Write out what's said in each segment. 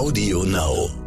Audio Now.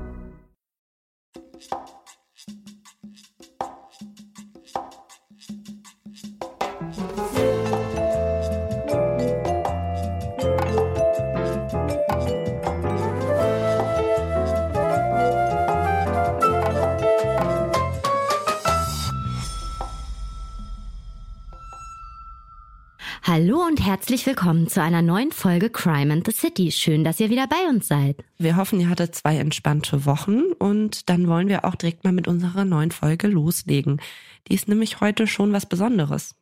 Und herzlich willkommen zu einer neuen Folge Crime and the City. Schön, dass ihr wieder bei uns seid. Wir hoffen, ihr hattet zwei entspannte Wochen und dann wollen wir auch direkt mal mit unserer neuen Folge loslegen. Die ist nämlich heute schon was Besonderes.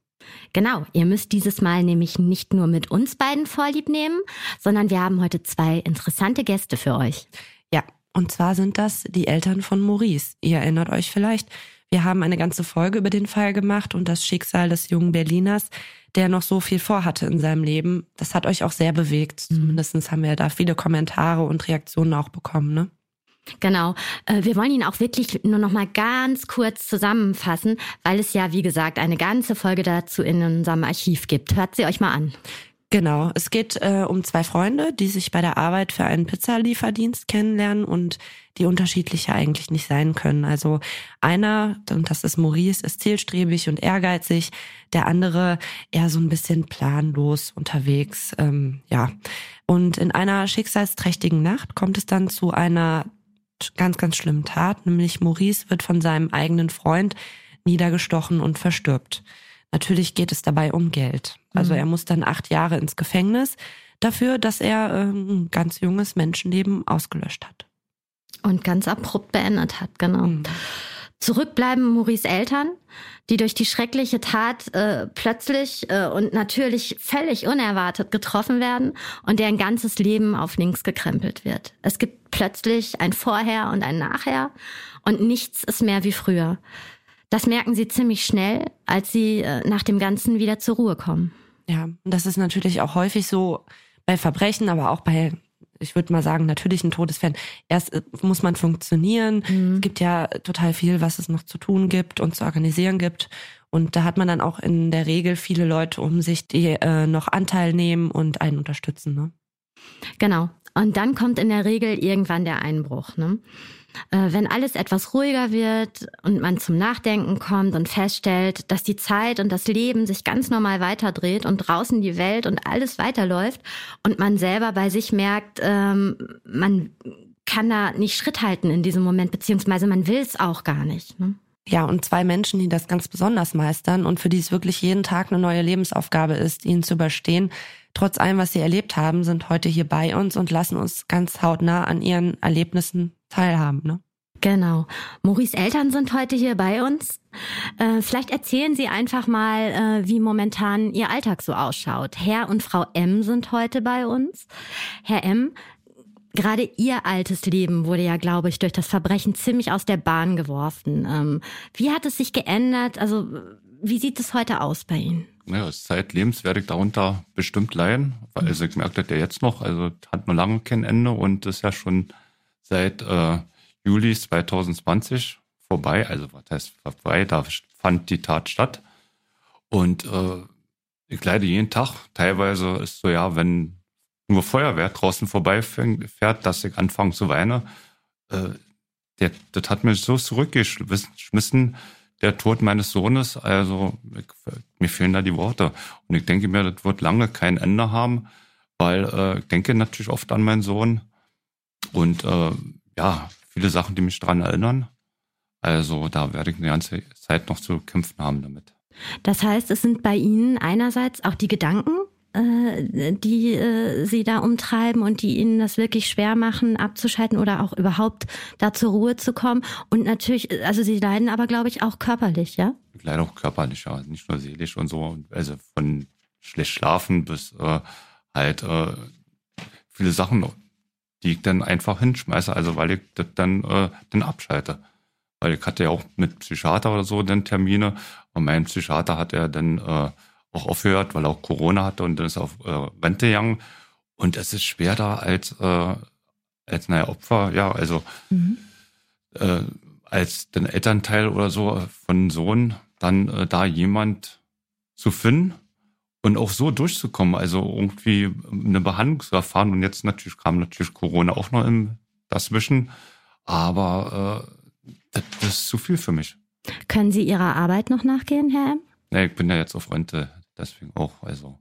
Genau, ihr müsst dieses Mal nämlich nicht nur mit uns beiden Vorlieb nehmen, sondern wir haben heute zwei interessante Gäste für euch. Ja, und zwar sind das die Eltern von Maurice. Ihr erinnert euch vielleicht, wir haben eine ganze Folge über den Fall gemacht und das Schicksal des jungen Berliners, der noch so viel vorhatte in seinem Leben. Das hat euch auch sehr bewegt. Mhm. Zumindest haben wir da viele Kommentare und Reaktionen auch bekommen, ne? Genau. Äh, wir wollen ihn auch wirklich nur noch mal ganz kurz zusammenfassen, weil es ja, wie gesagt, eine ganze Folge dazu in unserem Archiv gibt. Hört sie euch mal an. Genau, es geht äh, um zwei Freunde, die sich bei der Arbeit für einen Pizzalieferdienst kennenlernen und die unterschiedlicher eigentlich nicht sein können. Also einer, und das ist Maurice, ist zielstrebig und ehrgeizig, der andere eher so ein bisschen planlos unterwegs. Ähm, ja, und in einer schicksalsträchtigen Nacht kommt es dann zu einer ganz, ganz schlimmen Tat, nämlich Maurice wird von seinem eigenen Freund niedergestochen und verstirbt. Natürlich geht es dabei um Geld. Also mhm. er muss dann acht Jahre ins Gefängnis dafür, dass er ähm, ein ganz junges Menschenleben ausgelöscht hat. Und ganz abrupt beendet hat, genau. Mhm. Zurückbleiben Maurice Eltern, die durch die schreckliche Tat äh, plötzlich äh, und natürlich völlig unerwartet getroffen werden und deren ganzes Leben auf links gekrempelt wird. Es gibt plötzlich ein Vorher und ein Nachher und nichts ist mehr wie früher. Das merken sie ziemlich schnell, als sie äh, nach dem Ganzen wieder zur Ruhe kommen. Ja, und das ist natürlich auch häufig so bei Verbrechen, aber auch bei, ich würde mal sagen, natürlichen Todesfällen. Erst äh, muss man funktionieren. Mhm. Es gibt ja total viel, was es noch zu tun gibt und zu organisieren gibt. Und da hat man dann auch in der Regel viele Leute um sich, die äh, noch Anteil nehmen und einen unterstützen. Ne? Genau. Und dann kommt in der Regel irgendwann der Einbruch. Ne? Äh, wenn alles etwas ruhiger wird und man zum Nachdenken kommt und feststellt, dass die Zeit und das Leben sich ganz normal weiterdreht und draußen die Welt und alles weiterläuft und man selber bei sich merkt, ähm, man kann da nicht Schritt halten in diesem Moment, beziehungsweise man will es auch gar nicht. Ne? Ja, und zwei Menschen, die das ganz besonders meistern und für die es wirklich jeden Tag eine neue Lebensaufgabe ist, ihn zu überstehen, trotz allem, was sie erlebt haben, sind heute hier bei uns und lassen uns ganz hautnah an ihren Erlebnissen teilhaben. Ne? Genau. Maurice Eltern sind heute hier bei uns. Äh, vielleicht erzählen Sie einfach mal, äh, wie momentan Ihr Alltag so ausschaut. Herr und Frau M sind heute bei uns. Herr M, gerade Ihr altes Leben wurde ja, glaube ich, durch das Verbrechen ziemlich aus der Bahn geworfen. Ähm, wie hat es sich geändert? Also, wie sieht es heute aus bei Ihnen? Naja, zeitlebens werde ich darunter bestimmt leiden, weil also ich merke das ja jetzt noch, also hat nur lange kein Ende und ist ja schon seit äh, Juli 2020 vorbei. Also was heißt vorbei? Da fand die Tat statt. Und äh, ich leide jeden Tag. Teilweise ist so, ja, wenn nur Feuerwehr draußen vorbeifährt, dass ich anfange zu weinen. Äh, der, das hat mich so zurückgeschmissen, der Tod meines Sohnes. Also ich, mir fehlen da die Worte. Und ich denke mir, das wird lange kein Ende haben, weil äh, ich denke natürlich oft an meinen Sohn und äh, ja, viele Sachen, die mich daran erinnern. Also da werde ich eine ganze Zeit noch zu kämpfen haben damit. Das heißt, es sind bei Ihnen einerseits auch die Gedanken, äh, die äh, Sie da umtreiben und die Ihnen das wirklich schwer machen, abzuschalten oder auch überhaupt da zur Ruhe zu kommen. Und natürlich, also Sie leiden aber, glaube ich, auch körperlich, ja? Ich leide auch körperlich, ja, nicht nur seelisch und so. Also von schlecht schlafen bis äh, halt äh, viele Sachen die ich dann einfach hinschmeiße, also weil ich das dann, äh, dann abschalte. Weil ich hatte ja auch mit Psychiater oder so dann Termine und mein Psychiater hat ja dann äh, auch aufgehört, weil er auch Corona hatte und dann ist er auf äh, Rente gegangen. Und es ist schwer da als, äh, als naja, Opfer, ja, also mhm. äh, als den Elternteil oder so von Sohn dann äh, da jemand zu finden, und auch so durchzukommen, also irgendwie eine Behandlung zu erfahren. Und jetzt natürlich kam natürlich Corona auch noch im dazwischen. Aber äh, das, das ist zu viel für mich. Können Sie Ihrer Arbeit noch nachgehen, Herr M? Nee, ich bin ja jetzt auf Rente, deswegen auch. Also,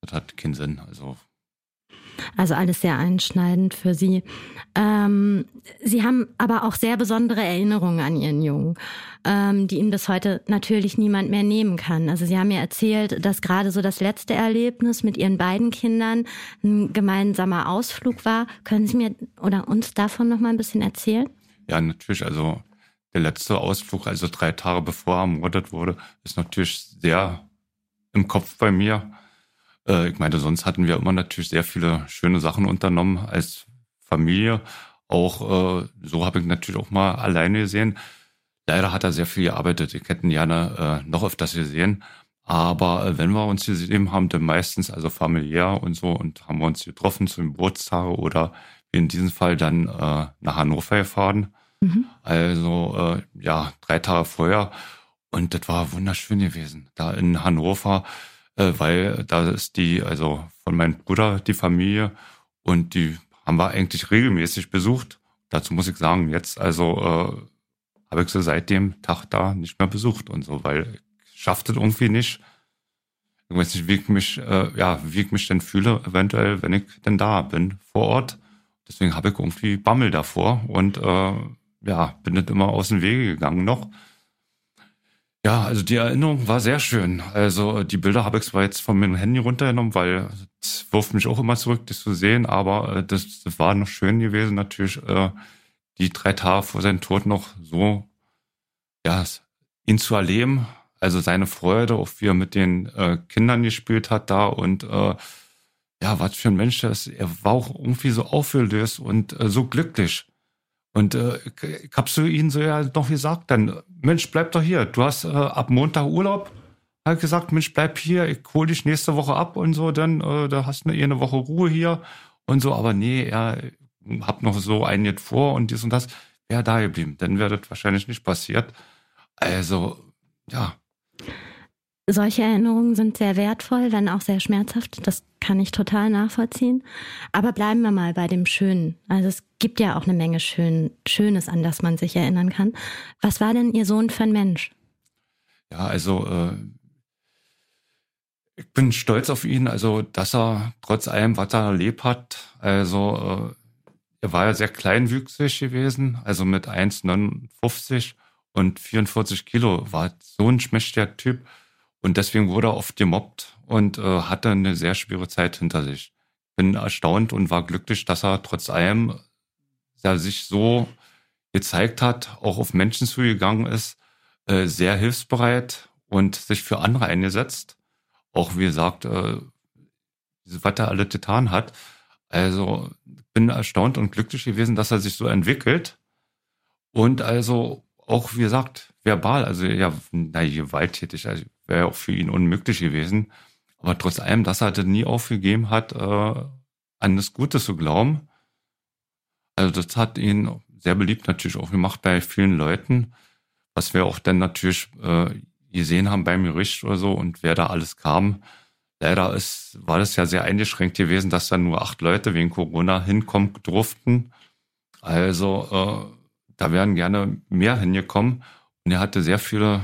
das hat keinen Sinn. Also, also alles sehr einschneidend für Sie. Ähm, Sie haben aber auch sehr besondere Erinnerungen an Ihren Jungen, ähm, die Ihnen bis heute natürlich niemand mehr nehmen kann. Also Sie haben mir erzählt, dass gerade so das letzte Erlebnis mit Ihren beiden Kindern ein gemeinsamer Ausflug war. Können Sie mir oder uns davon noch mal ein bisschen erzählen? Ja, natürlich. Also der letzte Ausflug, also drei Tage bevor er ermordet wurde, ist natürlich sehr im Kopf bei mir. Äh, ich meine, sonst hatten wir immer natürlich sehr viele schöne Sachen unternommen als Familie. Auch äh, so habe ich natürlich auch mal alleine gesehen. Leider hat er sehr viel gearbeitet. Ich hätte ihn gerne äh, noch öfters gesehen. Aber äh, wenn wir uns gesehen haben, dann meistens also familiär und so und haben wir uns getroffen zum Geburtstag oder wie in diesem Fall dann äh, nach Hannover gefahren. Mhm. Also äh, ja, drei Tage vorher. Und das war wunderschön gewesen. Da in Hannover äh, weil da ist die, also von meinem Bruder die Familie und die haben wir eigentlich regelmäßig besucht. Dazu muss ich sagen, jetzt also äh, habe ich sie seit dem Tag da nicht mehr besucht und so, weil ich schafft es irgendwie nicht. Ich weiß nicht, wie ich mich, äh, ja, wie ich mich denn fühle, eventuell, wenn ich denn da bin vor Ort. Deswegen habe ich irgendwie Bammel davor und äh, ja, bin nicht immer aus dem Wege gegangen noch. Ja, also die Erinnerung war sehr schön. Also die Bilder habe ich zwar jetzt von meinem Handy runtergenommen, weil es wirft mich auch immer zurück, das zu sehen, aber äh, das, das war noch schön gewesen, natürlich äh, die drei Tage vor seinem Tod noch so, ja, ihn zu erleben, also seine Freude, auch wie er mit den äh, Kindern gespielt hat da und äh, ja, was für ein Mensch das ist. Er war auch irgendwie so aufgelöst und äh, so glücklich. Und äh, ich hab zu ihnen so ja noch gesagt, dann, Mensch, bleib doch hier. Du hast äh, ab Montag Urlaub. Hat gesagt, Mensch, bleib hier, ich hol dich nächste Woche ab und so, dann äh, da hast du eine, eine Woche Ruhe hier und so. Aber nee, er hab noch so einen jetzt vor und dies und das. Wäre da geblieben. Dann wäre das wahrscheinlich nicht passiert. Also, ja. Solche Erinnerungen sind sehr wertvoll, wenn auch sehr schmerzhaft. Das kann ich total nachvollziehen. Aber bleiben wir mal bei dem Schönen. Also es gibt ja auch eine Menge Schön, Schönes, an das man sich erinnern kann. Was war denn Ihr Sohn für ein Mensch? Ja, also äh, ich bin stolz auf ihn, also dass er trotz allem, was er erlebt hat, also äh, er war ja sehr kleinwüchsig gewesen, also mit 1,59 und 44 Kilo, war so ein schmächtiger Typ. Und deswegen wurde er oft gemobbt und äh, hatte eine sehr schwere Zeit hinter sich. Bin erstaunt und war glücklich, dass er trotz allem ja, sich so gezeigt hat, auch auf Menschen zugegangen ist, äh, sehr hilfsbereit und sich für andere eingesetzt. Auch wie gesagt, äh, was er alle getan hat. Also bin erstaunt und glücklich gewesen, dass er sich so entwickelt. Und also auch, wie gesagt, verbal, also ja, na, gewalttätig, also wäre auch für ihn unmöglich gewesen. Aber trotz allem, dass er das nie aufgegeben hat, äh, an das Gute zu glauben. Also das hat ihn sehr beliebt natürlich auch gemacht bei vielen Leuten, was wir auch dann natürlich äh, gesehen haben beim Gericht oder so und wer da alles kam. Leider ist, war das ja sehr eingeschränkt gewesen, dass da nur acht Leute wegen Corona hinkommen durften. Also äh, da wären gerne mehr hingekommen. Und er hatte sehr viele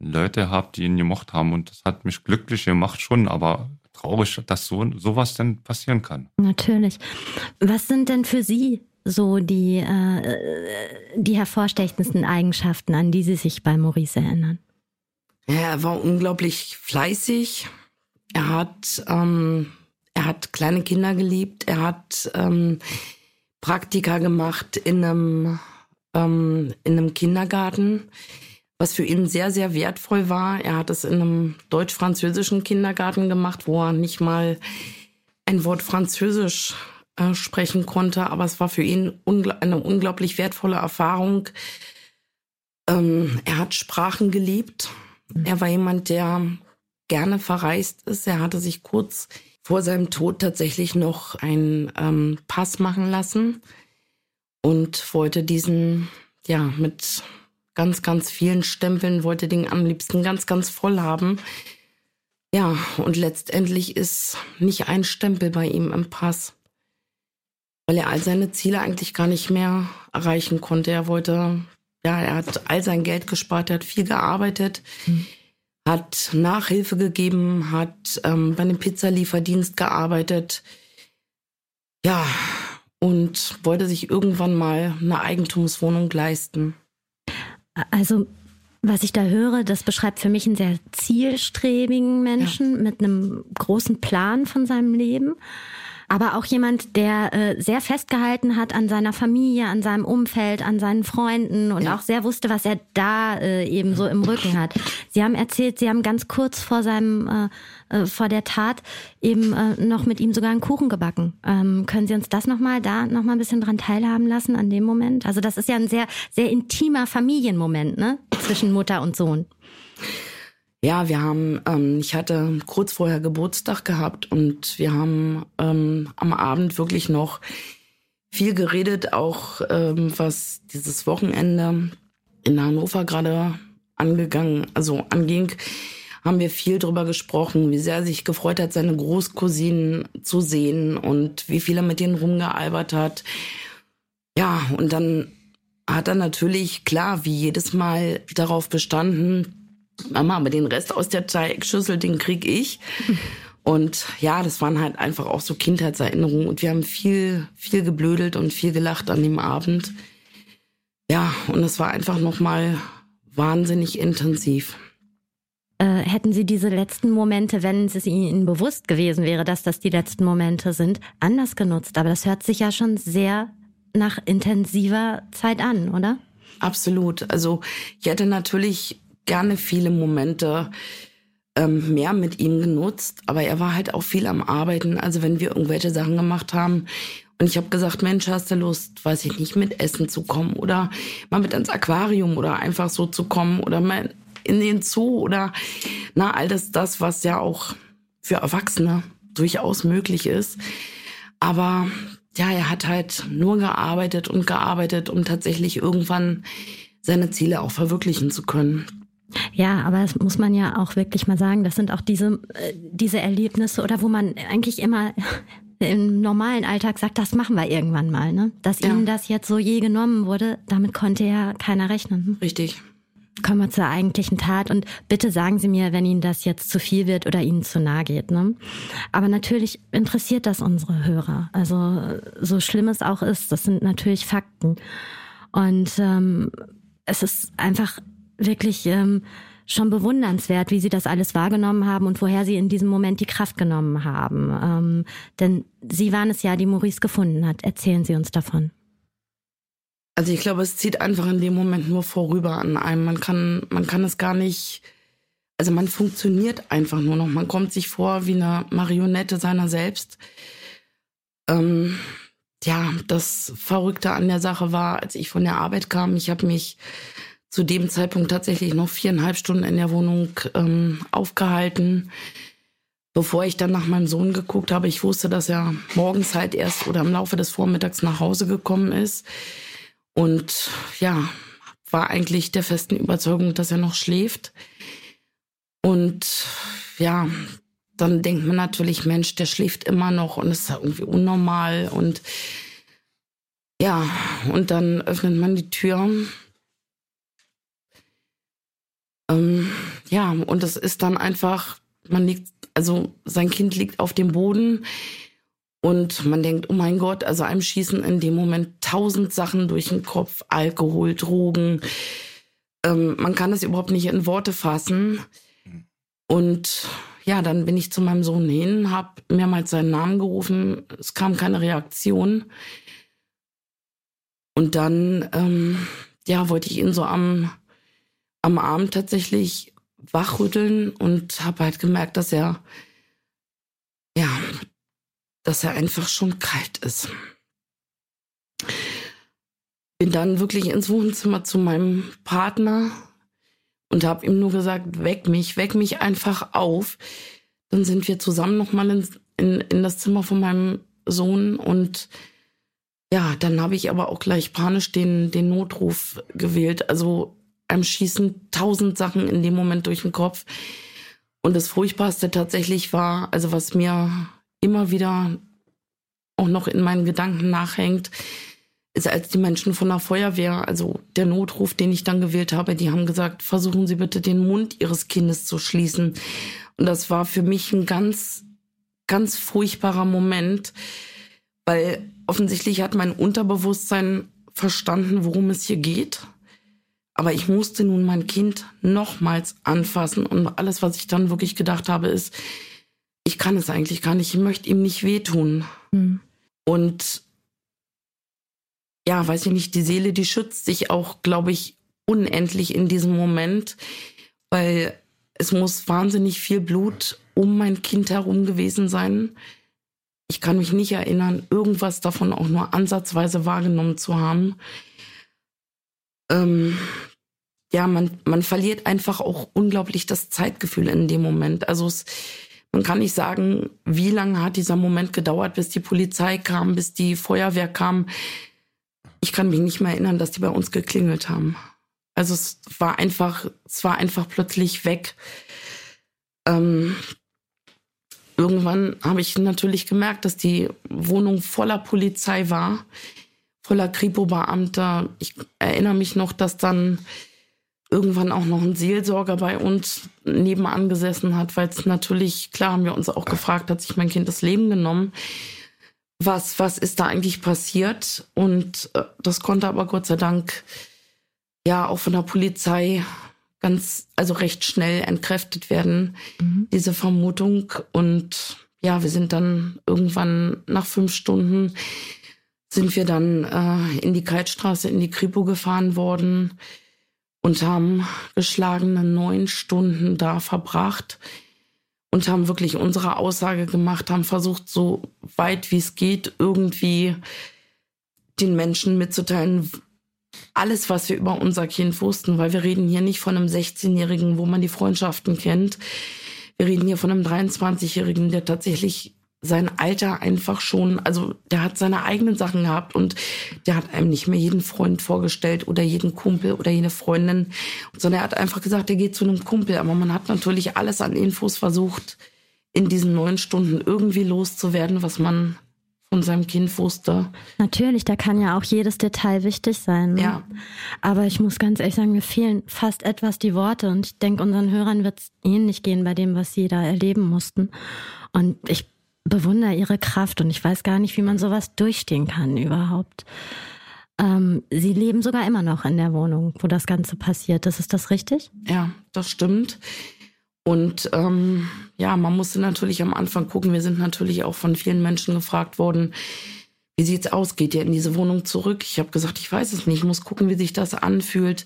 Leute gehabt, die ihn gemocht haben. Und das hat mich glücklich gemacht schon, aber traurig, dass so sowas denn passieren kann. Natürlich. Was sind denn für Sie so die, äh, die hervorstechendsten Eigenschaften, an die Sie sich bei Maurice erinnern? Ja, er war unglaublich fleißig. Er hat, ähm, er hat kleine Kinder geliebt. Er hat ähm, Praktika gemacht in einem, ähm, in einem Kindergarten was für ihn sehr, sehr wertvoll war. Er hat es in einem deutsch-französischen Kindergarten gemacht, wo er nicht mal ein Wort Französisch äh, sprechen konnte, aber es war für ihn ungl eine unglaublich wertvolle Erfahrung. Ähm, er hat Sprachen geliebt. Er war jemand, der gerne verreist ist. Er hatte sich kurz vor seinem Tod tatsächlich noch einen ähm, Pass machen lassen und wollte diesen ja mit ganz, ganz vielen Stempeln, wollte den am liebsten ganz, ganz voll haben. Ja, und letztendlich ist nicht ein Stempel bei ihm im Pass. weil er all seine Ziele eigentlich gar nicht mehr erreichen konnte. Er wollte, ja, er hat all sein Geld gespart, er hat viel gearbeitet, mhm. hat Nachhilfe gegeben, hat ähm, bei einem Pizzalieferdienst gearbeitet. Ja, und wollte sich irgendwann mal eine Eigentumswohnung leisten. Also was ich da höre, das beschreibt für mich einen sehr zielstrebigen Menschen ja. mit einem großen Plan von seinem Leben aber auch jemand, der äh, sehr festgehalten hat an seiner Familie, an seinem Umfeld, an seinen Freunden und ja. auch sehr wusste, was er da äh, eben so im Rücken hat. Sie haben erzählt, Sie haben ganz kurz vor seinem äh, äh, vor der Tat eben äh, noch mit ihm sogar einen Kuchen gebacken. Ähm, können Sie uns das nochmal da nochmal ein bisschen dran teilhaben lassen an dem Moment? Also das ist ja ein sehr sehr intimer Familienmoment, ne, zwischen Mutter und Sohn. Ja, wir haben, ähm, ich hatte kurz vorher Geburtstag gehabt und wir haben ähm, am Abend wirklich noch viel geredet, auch ähm, was dieses Wochenende in Hannover gerade angegangen, also anging, haben wir viel drüber gesprochen, wie sehr er sich gefreut hat, seine Großcousinen zu sehen und wie viel er mit denen rumgealbert hat. Ja, und dann hat er natürlich, klar, wie jedes Mal darauf bestanden, Mama, aber den Rest aus der Teigschüssel, den krieg ich. Und ja, das waren halt einfach auch so Kindheitserinnerungen. Und wir haben viel, viel geblödelt und viel gelacht an dem Abend. Ja, und es war einfach nochmal wahnsinnig intensiv. Äh, hätten Sie diese letzten Momente, wenn es Ihnen bewusst gewesen wäre, dass das die letzten Momente sind, anders genutzt? Aber das hört sich ja schon sehr nach intensiver Zeit an, oder? Absolut. Also ich hätte natürlich gerne viele Momente ähm, mehr mit ihm genutzt, aber er war halt auch viel am Arbeiten. Also wenn wir irgendwelche Sachen gemacht haben und ich habe gesagt, Mensch, hast du Lust, weiß ich nicht, mit Essen zu kommen oder mal mit ins Aquarium oder einfach so zu kommen oder mal in den Zoo oder na, all das, das, was ja auch für Erwachsene durchaus möglich ist. Aber ja, er hat halt nur gearbeitet und gearbeitet, um tatsächlich irgendwann seine Ziele auch verwirklichen zu können. Ja, aber das muss man ja auch wirklich mal sagen, das sind auch diese, äh, diese Erlebnisse oder wo man eigentlich immer im normalen Alltag sagt, das machen wir irgendwann mal, ne? Dass ja. ihm das jetzt so je genommen wurde, damit konnte ja keiner rechnen. Hm? Richtig. Kommen wir zur eigentlichen Tat und bitte sagen Sie mir, wenn Ihnen das jetzt zu viel wird oder Ihnen zu nahe geht. Ne? Aber natürlich interessiert das unsere Hörer. Also so schlimm es auch ist, das sind natürlich Fakten. Und ähm, es ist einfach wirklich ähm, schon bewundernswert, wie Sie das alles wahrgenommen haben und woher Sie in diesem Moment die Kraft genommen haben. Ähm, denn Sie waren es ja, die Maurice gefunden hat. Erzählen Sie uns davon. Also ich glaube, es zieht einfach in dem Moment nur vorüber an einem. Man kann, man kann es gar nicht, also man funktioniert einfach nur noch. Man kommt sich vor wie eine Marionette seiner selbst. Ähm, ja, das Verrückte an der Sache war, als ich von der Arbeit kam, ich habe mich zu dem Zeitpunkt tatsächlich noch viereinhalb Stunden in der Wohnung ähm, aufgehalten, bevor ich dann nach meinem Sohn geguckt habe. Ich wusste, dass er morgens halt erst oder im Laufe des Vormittags nach Hause gekommen ist. Und ja, war eigentlich der festen Überzeugung, dass er noch schläft. Und ja, dann denkt man natürlich, Mensch, der schläft immer noch und ist irgendwie unnormal. Und ja, und dann öffnet man die Tür ähm, ja, und es ist dann einfach, man liegt, also sein Kind liegt auf dem Boden und man denkt, oh mein Gott, also einem schießen in dem Moment tausend Sachen durch den Kopf, Alkohol, Drogen. Ähm, man kann das überhaupt nicht in Worte fassen. Und ja, dann bin ich zu meinem Sohn hin, habe mehrmals seinen Namen gerufen, es kam keine Reaktion. Und dann, ähm, ja, wollte ich ihn so am am Abend tatsächlich wachrütteln und habe halt gemerkt, dass er, ja, dass er einfach schon kalt ist. Bin dann wirklich ins Wohnzimmer zu meinem Partner und habe ihm nur gesagt, weck mich, weck mich einfach auf. Dann sind wir zusammen nochmal in, in, in das Zimmer von meinem Sohn und ja, dann habe ich aber auch gleich panisch den, den Notruf gewählt. Also einem schießen tausend Sachen in dem Moment durch den Kopf. Und das Furchtbarste tatsächlich war, also was mir immer wieder auch noch in meinen Gedanken nachhängt, ist als die Menschen von der Feuerwehr, also der Notruf, den ich dann gewählt habe, die haben gesagt, versuchen Sie bitte den Mund Ihres Kindes zu schließen. Und das war für mich ein ganz, ganz furchtbarer Moment, weil offensichtlich hat mein Unterbewusstsein verstanden, worum es hier geht. Aber ich musste nun mein Kind nochmals anfassen und alles, was ich dann wirklich gedacht habe, ist, ich kann es eigentlich gar nicht, ich möchte ihm nicht wehtun. Mhm. Und ja, weiß ich nicht, die Seele, die schützt sich auch, glaube ich, unendlich in diesem Moment, weil es muss wahnsinnig viel Blut um mein Kind herum gewesen sein. Ich kann mich nicht erinnern, irgendwas davon auch nur ansatzweise wahrgenommen zu haben. Ähm, ja, man, man verliert einfach auch unglaublich das Zeitgefühl in dem Moment. Also es, man kann nicht sagen, wie lange hat dieser Moment gedauert, bis die Polizei kam, bis die Feuerwehr kam. Ich kann mich nicht mehr erinnern, dass die bei uns geklingelt haben. Also es war einfach, es war einfach plötzlich weg. Ähm, irgendwann habe ich natürlich gemerkt, dass die Wohnung voller Polizei war, voller Kripo-Beamter. Ich erinnere mich noch, dass dann irgendwann auch noch ein Seelsorger bei uns nebenan gesessen hat, weil es natürlich, klar haben wir uns auch gefragt, hat sich mein Kind das Leben genommen? was, was ist da eigentlich passiert? Und äh, das konnte aber Gott sei Dank ja auch von der Polizei ganz, also recht schnell entkräftet werden, mhm. diese Vermutung. Und ja, wir sind dann irgendwann nach fünf Stunden sind wir dann äh, in die Kaltstraße, in die Kripo gefahren worden und haben geschlagene neun Stunden da verbracht und haben wirklich unsere Aussage gemacht, haben versucht, so weit wie es geht, irgendwie den Menschen mitzuteilen, alles, was wir über unser Kind wussten, weil wir reden hier nicht von einem 16-Jährigen, wo man die Freundschaften kennt. Wir reden hier von einem 23-Jährigen, der tatsächlich sein Alter einfach schon, also der hat seine eigenen Sachen gehabt und der hat einem nicht mehr jeden Freund vorgestellt oder jeden Kumpel oder jede Freundin, sondern er hat einfach gesagt, er geht zu einem Kumpel. Aber man hat natürlich alles an Infos versucht, in diesen neun Stunden irgendwie loszuwerden, was man von seinem Kind wusste. Natürlich, da kann ja auch jedes Detail wichtig sein. Ne? Ja. Aber ich muss ganz ehrlich sagen, mir fehlen fast etwas die Worte und ich denke, unseren Hörern wird es ähnlich gehen bei dem, was sie da erleben mussten. Und ich bewundere ihre Kraft und ich weiß gar nicht, wie man sowas durchstehen kann überhaupt. Ähm, Sie leben sogar immer noch in der Wohnung, wo das Ganze passiert ist. Ist das richtig? Ja, das stimmt. Und ähm, ja, man musste natürlich am Anfang gucken. Wir sind natürlich auch von vielen Menschen gefragt worden, wie sieht's aus? Geht ihr in diese Wohnung zurück? Ich habe gesagt, ich weiß es nicht. Ich muss gucken, wie sich das anfühlt.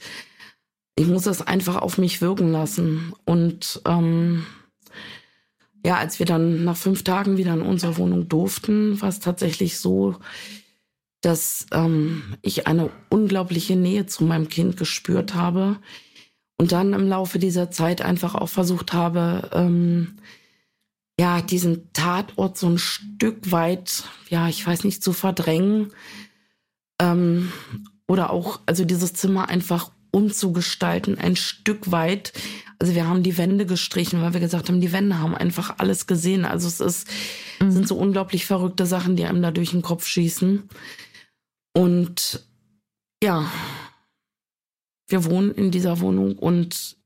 Ich muss das einfach auf mich wirken lassen. Und ähm, ja, als wir dann nach fünf Tagen wieder in unsere Wohnung durften, war es tatsächlich so, dass ähm, ich eine unglaubliche Nähe zu meinem Kind gespürt habe und dann im Laufe dieser Zeit einfach auch versucht habe, ähm, ja, diesen Tatort so ein Stück weit, ja, ich weiß nicht, zu verdrängen ähm, oder auch, also dieses Zimmer einfach umzugestalten, ein Stück weit. Also wir haben die Wände gestrichen, weil wir gesagt haben, die Wände haben einfach alles gesehen. Also es ist, mhm. sind so unglaublich verrückte Sachen, die einem da durch den Kopf schießen. Und ja, wir wohnen in dieser Wohnung und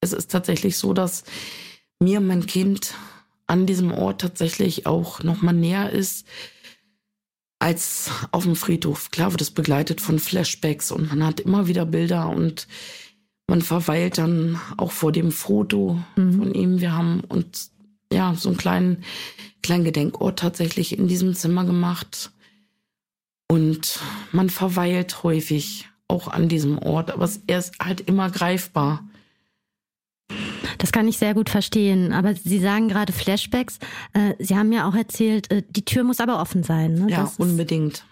es ist tatsächlich so, dass mir mein Kind an diesem Ort tatsächlich auch nochmal näher ist als auf dem Friedhof. Klar wird es begleitet von Flashbacks und man hat immer wieder Bilder und man verweilt dann auch vor dem Foto mhm. von ihm. Wir haben uns ja so einen kleinen, kleinen Gedenkort tatsächlich in diesem Zimmer gemacht. Und man verweilt häufig auch an diesem Ort, aber er ist halt immer greifbar. Das kann ich sehr gut verstehen. Aber Sie sagen gerade Flashbacks. Äh, Sie haben ja auch erzählt, äh, die Tür muss aber offen sein. Ne? Ja, unbedingt.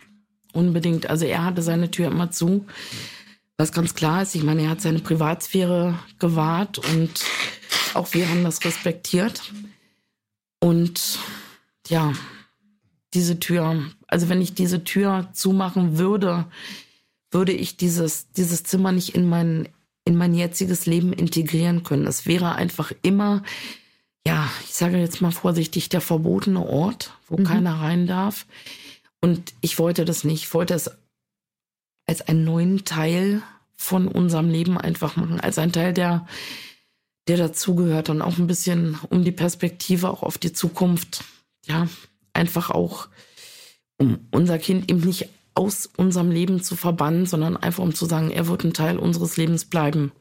Unbedingt. Also er hatte seine Tür immer zu. Was ganz klar ist, ich meine, er hat seine Privatsphäre gewahrt und auch wir haben das respektiert. Und ja, diese Tür, also wenn ich diese Tür zumachen würde, würde ich dieses, dieses Zimmer nicht in mein, in mein jetziges Leben integrieren können. Es wäre einfach immer, ja, ich sage jetzt mal vorsichtig, der verbotene Ort, wo mhm. keiner rein darf. Und ich wollte das nicht. Ich wollte es als einen neuen Teil von unserem Leben einfach machen, als ein Teil, der, der dazugehört und auch ein bisschen um die Perspektive auch auf die Zukunft. Ja, einfach auch, um unser Kind eben nicht aus unserem Leben zu verbannen, sondern einfach um zu sagen, er wird ein Teil unseres Lebens bleiben.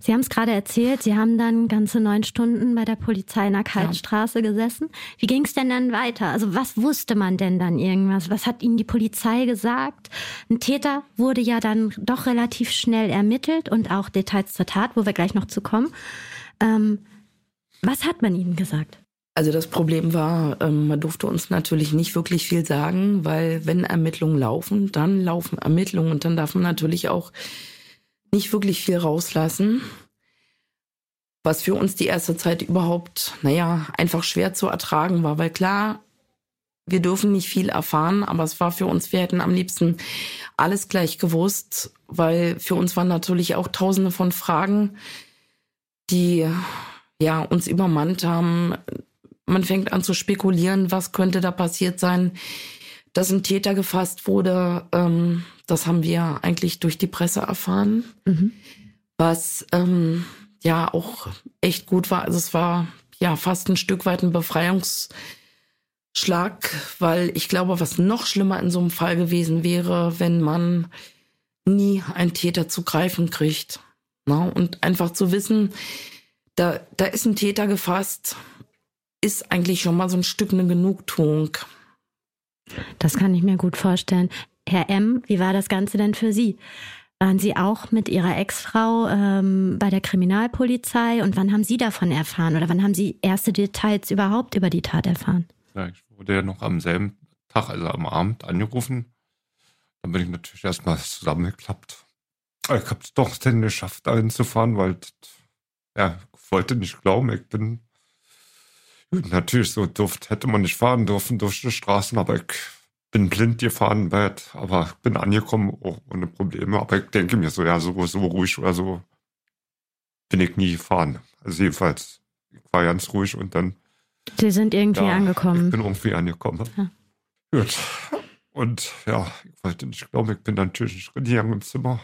Sie haben es gerade erzählt, Sie haben dann ganze neun Stunden bei der Polizei in der Kaltstraße ja. gesessen. Wie ging es denn dann weiter? Also was wusste man denn dann irgendwas? Was hat Ihnen die Polizei gesagt? Ein Täter wurde ja dann doch relativ schnell ermittelt und auch Details zur Tat, wo wir gleich noch zu kommen. Ähm, was hat man Ihnen gesagt? Also das Problem war, ähm, man durfte uns natürlich nicht wirklich viel sagen, weil wenn Ermittlungen laufen, dann laufen Ermittlungen und dann darf man natürlich auch nicht wirklich viel rauslassen. Was für uns die erste Zeit überhaupt, naja, einfach schwer zu ertragen war, weil klar, wir dürfen nicht viel erfahren, aber es war für uns, wir hätten am liebsten alles gleich gewusst, weil für uns waren natürlich auch tausende von Fragen, die ja uns übermannt haben. Man fängt an zu spekulieren, was könnte da passiert sein, dass ein Täter gefasst wurde. Ähm, das haben wir eigentlich durch die Presse erfahren, mhm. was ähm, ja auch echt gut war. Also es war ja fast ein Stück weit ein Befreiungsschlag, weil ich glaube, was noch schlimmer in so einem Fall gewesen wäre, wenn man nie einen Täter zu greifen kriegt. Na? Und einfach zu wissen, da, da ist ein Täter gefasst, ist eigentlich schon mal so ein Stück eine Genugtuung. Das kann ich mir gut vorstellen. Herr M., wie war das Ganze denn für Sie? Waren Sie auch mit Ihrer Ex-Frau ähm, bei der Kriminalpolizei und wann haben Sie davon erfahren oder wann haben Sie erste Details überhaupt über die Tat erfahren? Ja, ich wurde ja noch am selben Tag, also am Abend, angerufen. Dann bin ich natürlich erstmal zusammengeklappt. Ich habe es doch denn geschafft, dahin zu fahren, weil ja, ich wollte nicht glauben, ich bin natürlich so duft, hätte man nicht fahren dürfen durch die Straßen, aber ich bin blind gefahren, weit, aber bin angekommen oh, ohne Probleme. Aber ich denke mir so, ja, so, so ruhig oder so bin ich nie gefahren. Also jedenfalls, ich war ganz ruhig und dann. Sie sind irgendwie ja, angekommen. Ich bin irgendwie angekommen. Ja. Gut. Und ja, ich wollte nicht glauben, ich bin natürlich nicht gegangen ins Zimmer.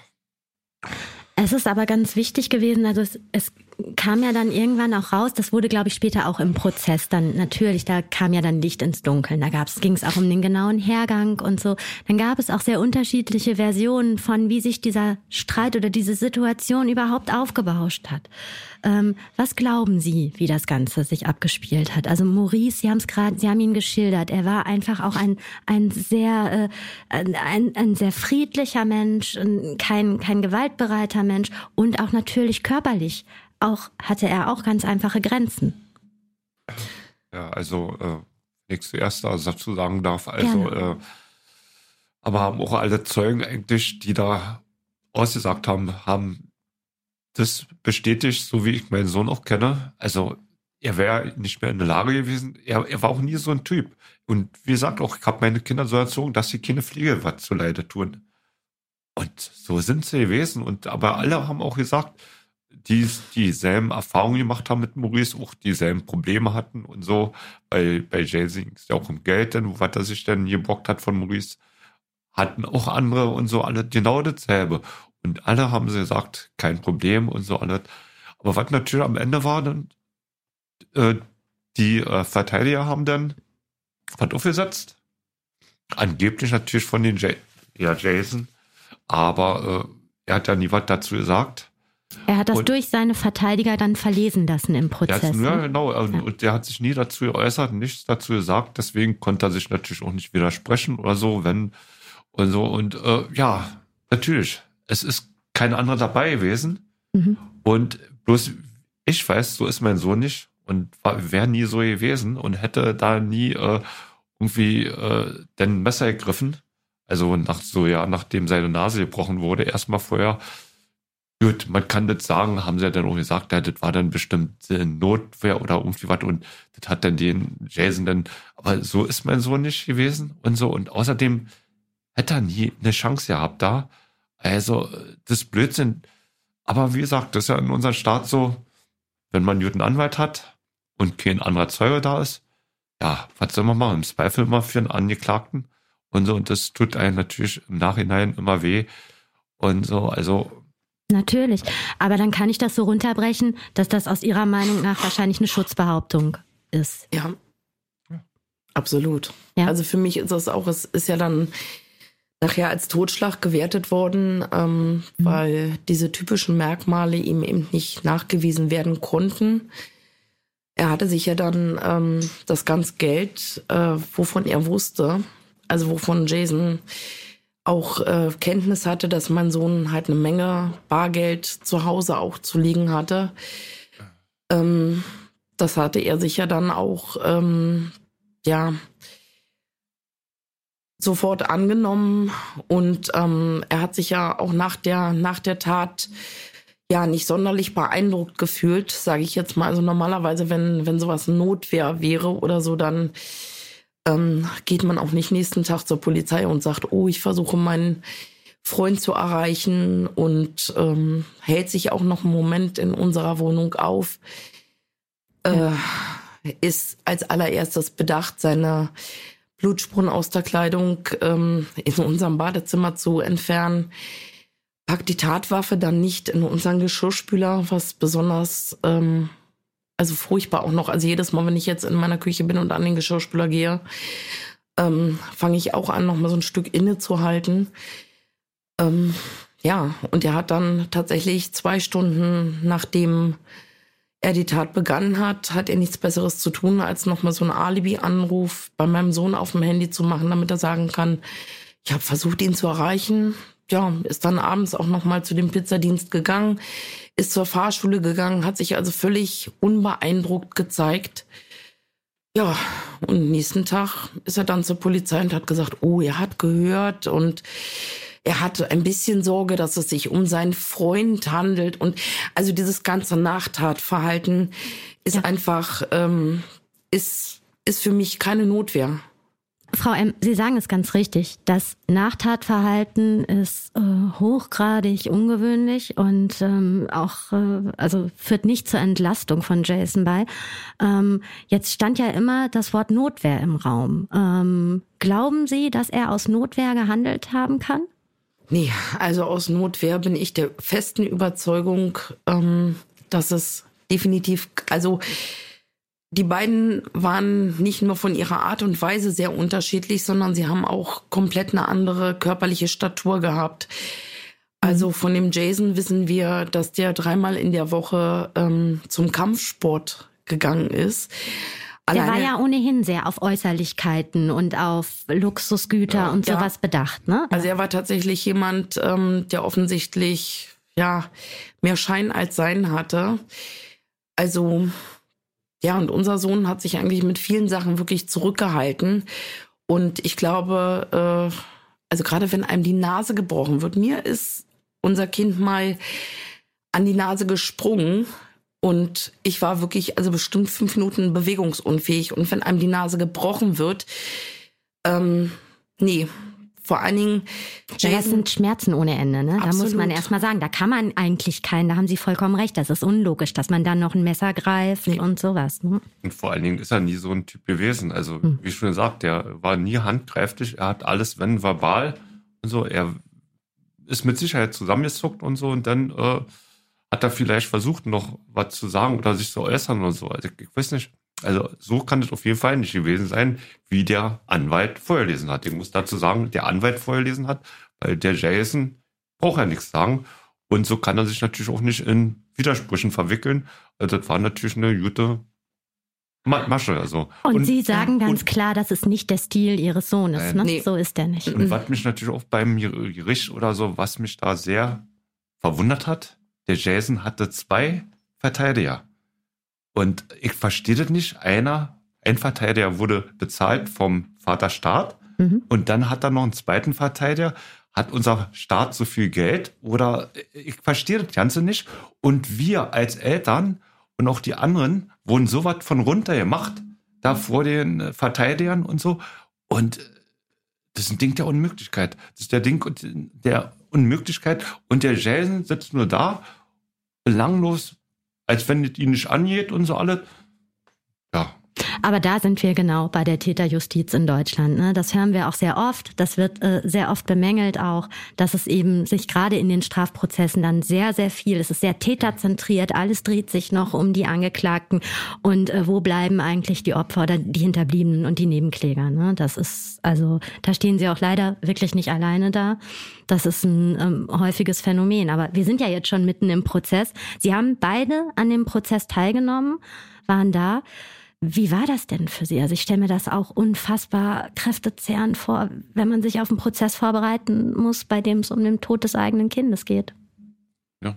Es ist aber ganz wichtig gewesen, also es, es kam ja dann irgendwann auch raus, das wurde, glaube ich, später auch im Prozess dann natürlich, da kam ja dann Licht ins Dunkeln. Da ging es auch um den genauen Hergang und so. Dann gab es auch sehr unterschiedliche Versionen von, wie sich dieser Streit oder diese Situation überhaupt aufgebauscht hat. Ähm, was glauben Sie, wie das Ganze sich abgespielt hat? Also Maurice, Sie haben es gerade, Sie haben ihn geschildert. Er war einfach auch ein ein sehr äh, ein, ein sehr friedlicher Mensch, kein kein gewaltbereiter Mensch und auch natürlich körperlich auch hatte er auch ganz einfache Grenzen. Ja, also äh, ich zuerst dazu sagen darf, also äh, aber haben auch alle Zeugen eigentlich, die da ausgesagt haben, haben das bestätigt, so wie ich meinen Sohn auch kenne. Also er wäre nicht mehr in der Lage gewesen. Er, er war auch nie so ein Typ. Und wie gesagt, auch ich habe meine Kinder so erzogen, dass sie keine Pflege was zu Leide tun. Und so sind sie gewesen. Und aber alle haben auch gesagt, die dieselben Erfahrungen gemacht haben mit Maurice, auch dieselben Probleme hatten und so. Bei, bei Jay-Z ging es ja auch um Geld, denn was er sich denn gebockt hat von Maurice, hatten auch andere und so alle genau dasselbe. Und alle haben sie gesagt, kein Problem und so alles. Aber was natürlich am Ende war, dann, äh, die äh, Verteidiger haben dann was aufgesetzt. Angeblich natürlich von den ja, Jason. Aber äh, er hat ja nie was dazu gesagt. Er hat das und durch seine Verteidiger dann verlesen lassen im Prozess. Ja, ne? genau. Ja. Und der hat sich nie dazu geäußert, nichts dazu gesagt. Deswegen konnte er sich natürlich auch nicht widersprechen oder so, wenn und so. Und äh, ja, natürlich. Es ist kein anderer dabei gewesen. Mhm. Und bloß ich weiß, so ist mein Sohn nicht und wäre nie so gewesen und hätte da nie äh, irgendwie äh, den Messer gegriffen. Also nach so ja, nachdem seine Nase gebrochen wurde, erstmal vorher Gut, man kann das sagen, haben sie ja dann auch gesagt, ja, das war dann bestimmt Notwehr oder irgendwie was und das hat dann den Jason dann, aber so ist mein Sohn nicht gewesen und so und außerdem hätte er nie eine Chance gehabt da. Also, das Blödsinn. Aber wie gesagt, das ist ja in unserem Staat so, wenn man einen Anwalt hat und kein anderer Zeuge da ist, ja, was soll man machen? Im Zweifel immer für einen Angeklagten und so. Und das tut einem natürlich im Nachhinein immer weh. Und so, also. Natürlich. Aber dann kann ich das so runterbrechen, dass das aus Ihrer Meinung nach wahrscheinlich eine Schutzbehauptung ist. Ja. Absolut. Ja. Also für mich ist das auch, es ist ja dann nachher als Totschlag gewertet worden, ähm, mhm. weil diese typischen Merkmale ihm eben nicht nachgewiesen werden konnten. Er hatte sich ja dann ähm, das ganze Geld, äh, wovon er wusste, also wovon Jason auch äh, Kenntnis hatte, dass mein Sohn halt eine Menge Bargeld zu Hause auch zu liegen hatte. Ähm, das hatte er sich ja dann auch, ähm, ja, sofort angenommen und ähm, er hat sich ja auch nach der nach der Tat ja nicht sonderlich beeindruckt gefühlt, sage ich jetzt mal. Also normalerweise, wenn wenn sowas Notwehr wäre oder so, dann ähm, geht man auch nicht nächsten Tag zur Polizei und sagt, oh, ich versuche meinen Freund zu erreichen und ähm, hält sich auch noch einen Moment in unserer Wohnung auf. Äh, ist als allererstes bedacht, seine Blutspuren aus der Kleidung ähm, in unserem Badezimmer zu entfernen. Packt die Tatwaffe dann nicht in unseren Geschirrspüler, was besonders, ähm, also furchtbar auch noch. Also jedes Mal, wenn ich jetzt in meiner Küche bin und an den Geschirrspüler gehe, ähm, fange ich auch an, noch mal so ein Stück innezuhalten. Ähm, ja, und er hat dann tatsächlich zwei Stunden nachdem er die Tat begangen hat, hat er nichts Besseres zu tun, als nochmal so einen Alibi-Anruf bei meinem Sohn auf dem Handy zu machen, damit er sagen kann, ich habe versucht, ihn zu erreichen. Ja, ist dann abends auch nochmal zu dem Pizzadienst gegangen, ist zur Fahrschule gegangen, hat sich also völlig unbeeindruckt gezeigt. Ja, und nächsten Tag ist er dann zur Polizei und hat gesagt, oh, er hat gehört und er hatte ein bisschen Sorge, dass es sich um seinen Freund handelt. Und also dieses ganze Nachtatverhalten ist ja. einfach, ähm, ist, ist für mich keine Notwehr. Frau M., Sie sagen es ganz richtig. Das Nachtatverhalten ist äh, hochgradig ungewöhnlich und ähm, auch, äh, also führt nicht zur Entlastung von Jason bei. Ähm, jetzt stand ja immer das Wort Notwehr im Raum. Ähm, glauben Sie, dass er aus Notwehr gehandelt haben kann? Nee, also aus Notwehr bin ich der festen Überzeugung, ähm, dass es definitiv, also die beiden waren nicht nur von ihrer Art und Weise sehr unterschiedlich, sondern sie haben auch komplett eine andere körperliche Statur gehabt. Also mhm. von dem Jason wissen wir, dass der dreimal in der Woche ähm, zum Kampfsport gegangen ist. Der war ja ohnehin sehr auf Äußerlichkeiten und auf Luxusgüter ja, und sowas ja. bedacht, ne? Also er war tatsächlich jemand, ähm, der offensichtlich ja mehr Schein als Sein hatte. Also ja, und unser Sohn hat sich eigentlich mit vielen Sachen wirklich zurückgehalten. Und ich glaube, äh, also gerade wenn einem die Nase gebrochen wird, mir ist unser Kind mal an die Nase gesprungen und ich war wirklich, also bestimmt fünf Minuten bewegungsunfähig. Und wenn einem die Nase gebrochen wird, ähm, nee, vor allen Dingen. Jason, das sind Schmerzen ohne Ende, ne? Da muss man erstmal sagen, da kann man eigentlich keinen, da haben Sie vollkommen recht, das ist unlogisch, dass man dann noch ein Messer greift nee. und sowas. Ne? Und vor allen Dingen ist er nie so ein Typ gewesen. Also, hm. wie schon gesagt, der war nie handgreiflich, er hat alles, wenn verbal und so, er ist mit Sicherheit zusammengezuckt und so und dann äh, hat er vielleicht versucht, noch was zu sagen oder sich zu äußern oder so. Also ich weiß nicht. Also so kann es auf jeden Fall nicht gewesen sein, wie der Anwalt vorgelesen hat. Ich muss dazu sagen, der Anwalt vorgelesen hat, weil der Jason braucht ja nichts sagen. Und so kann er sich natürlich auch nicht in Widersprüchen verwickeln. Also das war natürlich eine gute Masche. Also. Und, und Sie sagen ganz und, klar, das ist nicht der Stil Ihres Sohnes. Ne? Nee. So ist der nicht. Und was mich natürlich auch beim Gericht oder so, was mich da sehr verwundert hat, der Jason hatte zwei Verteidiger. Und ich verstehe das nicht. Einer, ein Verteidiger wurde bezahlt vom Vaterstaat mhm. und dann hat er noch einen zweiten Verteidiger. Hat unser Staat so viel Geld oder ich verstehe das Ganze nicht. Und wir als Eltern und auch die anderen wurden so was von runter gemacht, da vor den Verteidigern und so. Und das ist ein Ding der Unmöglichkeit. Das ist der Ding der Unmöglichkeit. Und der Jason sitzt nur da belanglos, als wenn es ihn nicht angeht und so alles. Ja. Aber da sind wir genau bei der Täterjustiz in Deutschland. Ne? Das hören wir auch sehr oft. Das wird äh, sehr oft bemängelt auch, dass es eben sich gerade in den Strafprozessen dann sehr, sehr viel, es ist sehr täterzentriert, alles dreht sich noch um die Angeklagten und äh, wo bleiben eigentlich die Opfer oder die Hinterbliebenen und die Nebenkläger. Ne? Das ist, also da stehen sie auch leider wirklich nicht alleine da. Das ist ein ähm, häufiges Phänomen. Aber wir sind ja jetzt schon mitten im Prozess. Sie haben beide an dem Prozess teilgenommen, waren da. Wie war das denn für Sie? Also ich stelle mir das auch unfassbar kräftezehrend vor, wenn man sich auf einen Prozess vorbereiten muss, bei dem es um den Tod des eigenen Kindes geht. Ja.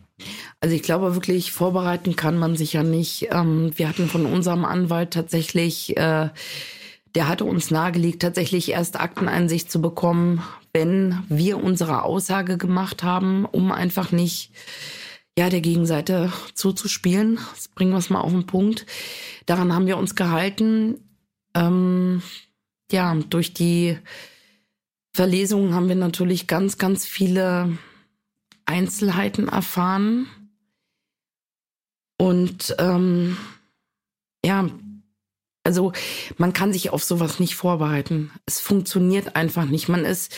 Also ich glaube wirklich, vorbereiten kann man sich ja nicht. Ähm, wir hatten von unserem Anwalt tatsächlich, äh, der hatte uns nahegelegt, tatsächlich erst Akteneinsicht zu bekommen, wenn wir unsere Aussage gemacht haben, um einfach nicht ja, der Gegenseite zuzuspielen. Das bringen wir es mal auf den Punkt. Daran haben wir uns gehalten. Ähm, ja, durch die Verlesungen haben wir natürlich ganz, ganz viele Einzelheiten erfahren. Und ähm, ja, also man kann sich auf sowas nicht vorbereiten. Es funktioniert einfach nicht. Man ist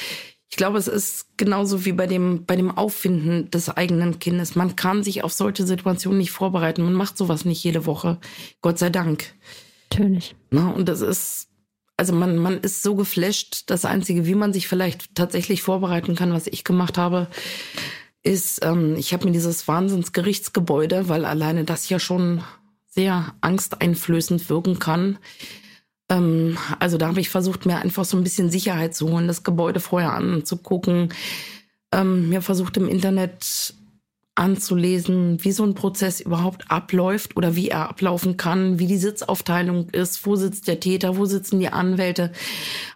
ich glaube, es ist genauso wie bei dem, bei dem Auffinden des eigenen Kindes. Man kann sich auf solche Situationen nicht vorbereiten. Man macht sowas nicht jede Woche. Gott sei Dank. Natürlich. Na, und das ist, also man, man ist so geflasht. Das Einzige, wie man sich vielleicht tatsächlich vorbereiten kann, was ich gemacht habe, ist, ähm, ich habe mir dieses Wahnsinnsgerichtsgebäude, weil alleine das ja schon sehr angsteinflößend wirken kann, ähm, also da habe ich versucht, mir einfach so ein bisschen Sicherheit zu holen, das Gebäude vorher anzugucken. Ähm, mir versucht im Internet anzulesen, wie so ein Prozess überhaupt abläuft oder wie er ablaufen kann, wie die Sitzaufteilung ist, wo sitzt der Täter, wo sitzen die Anwälte.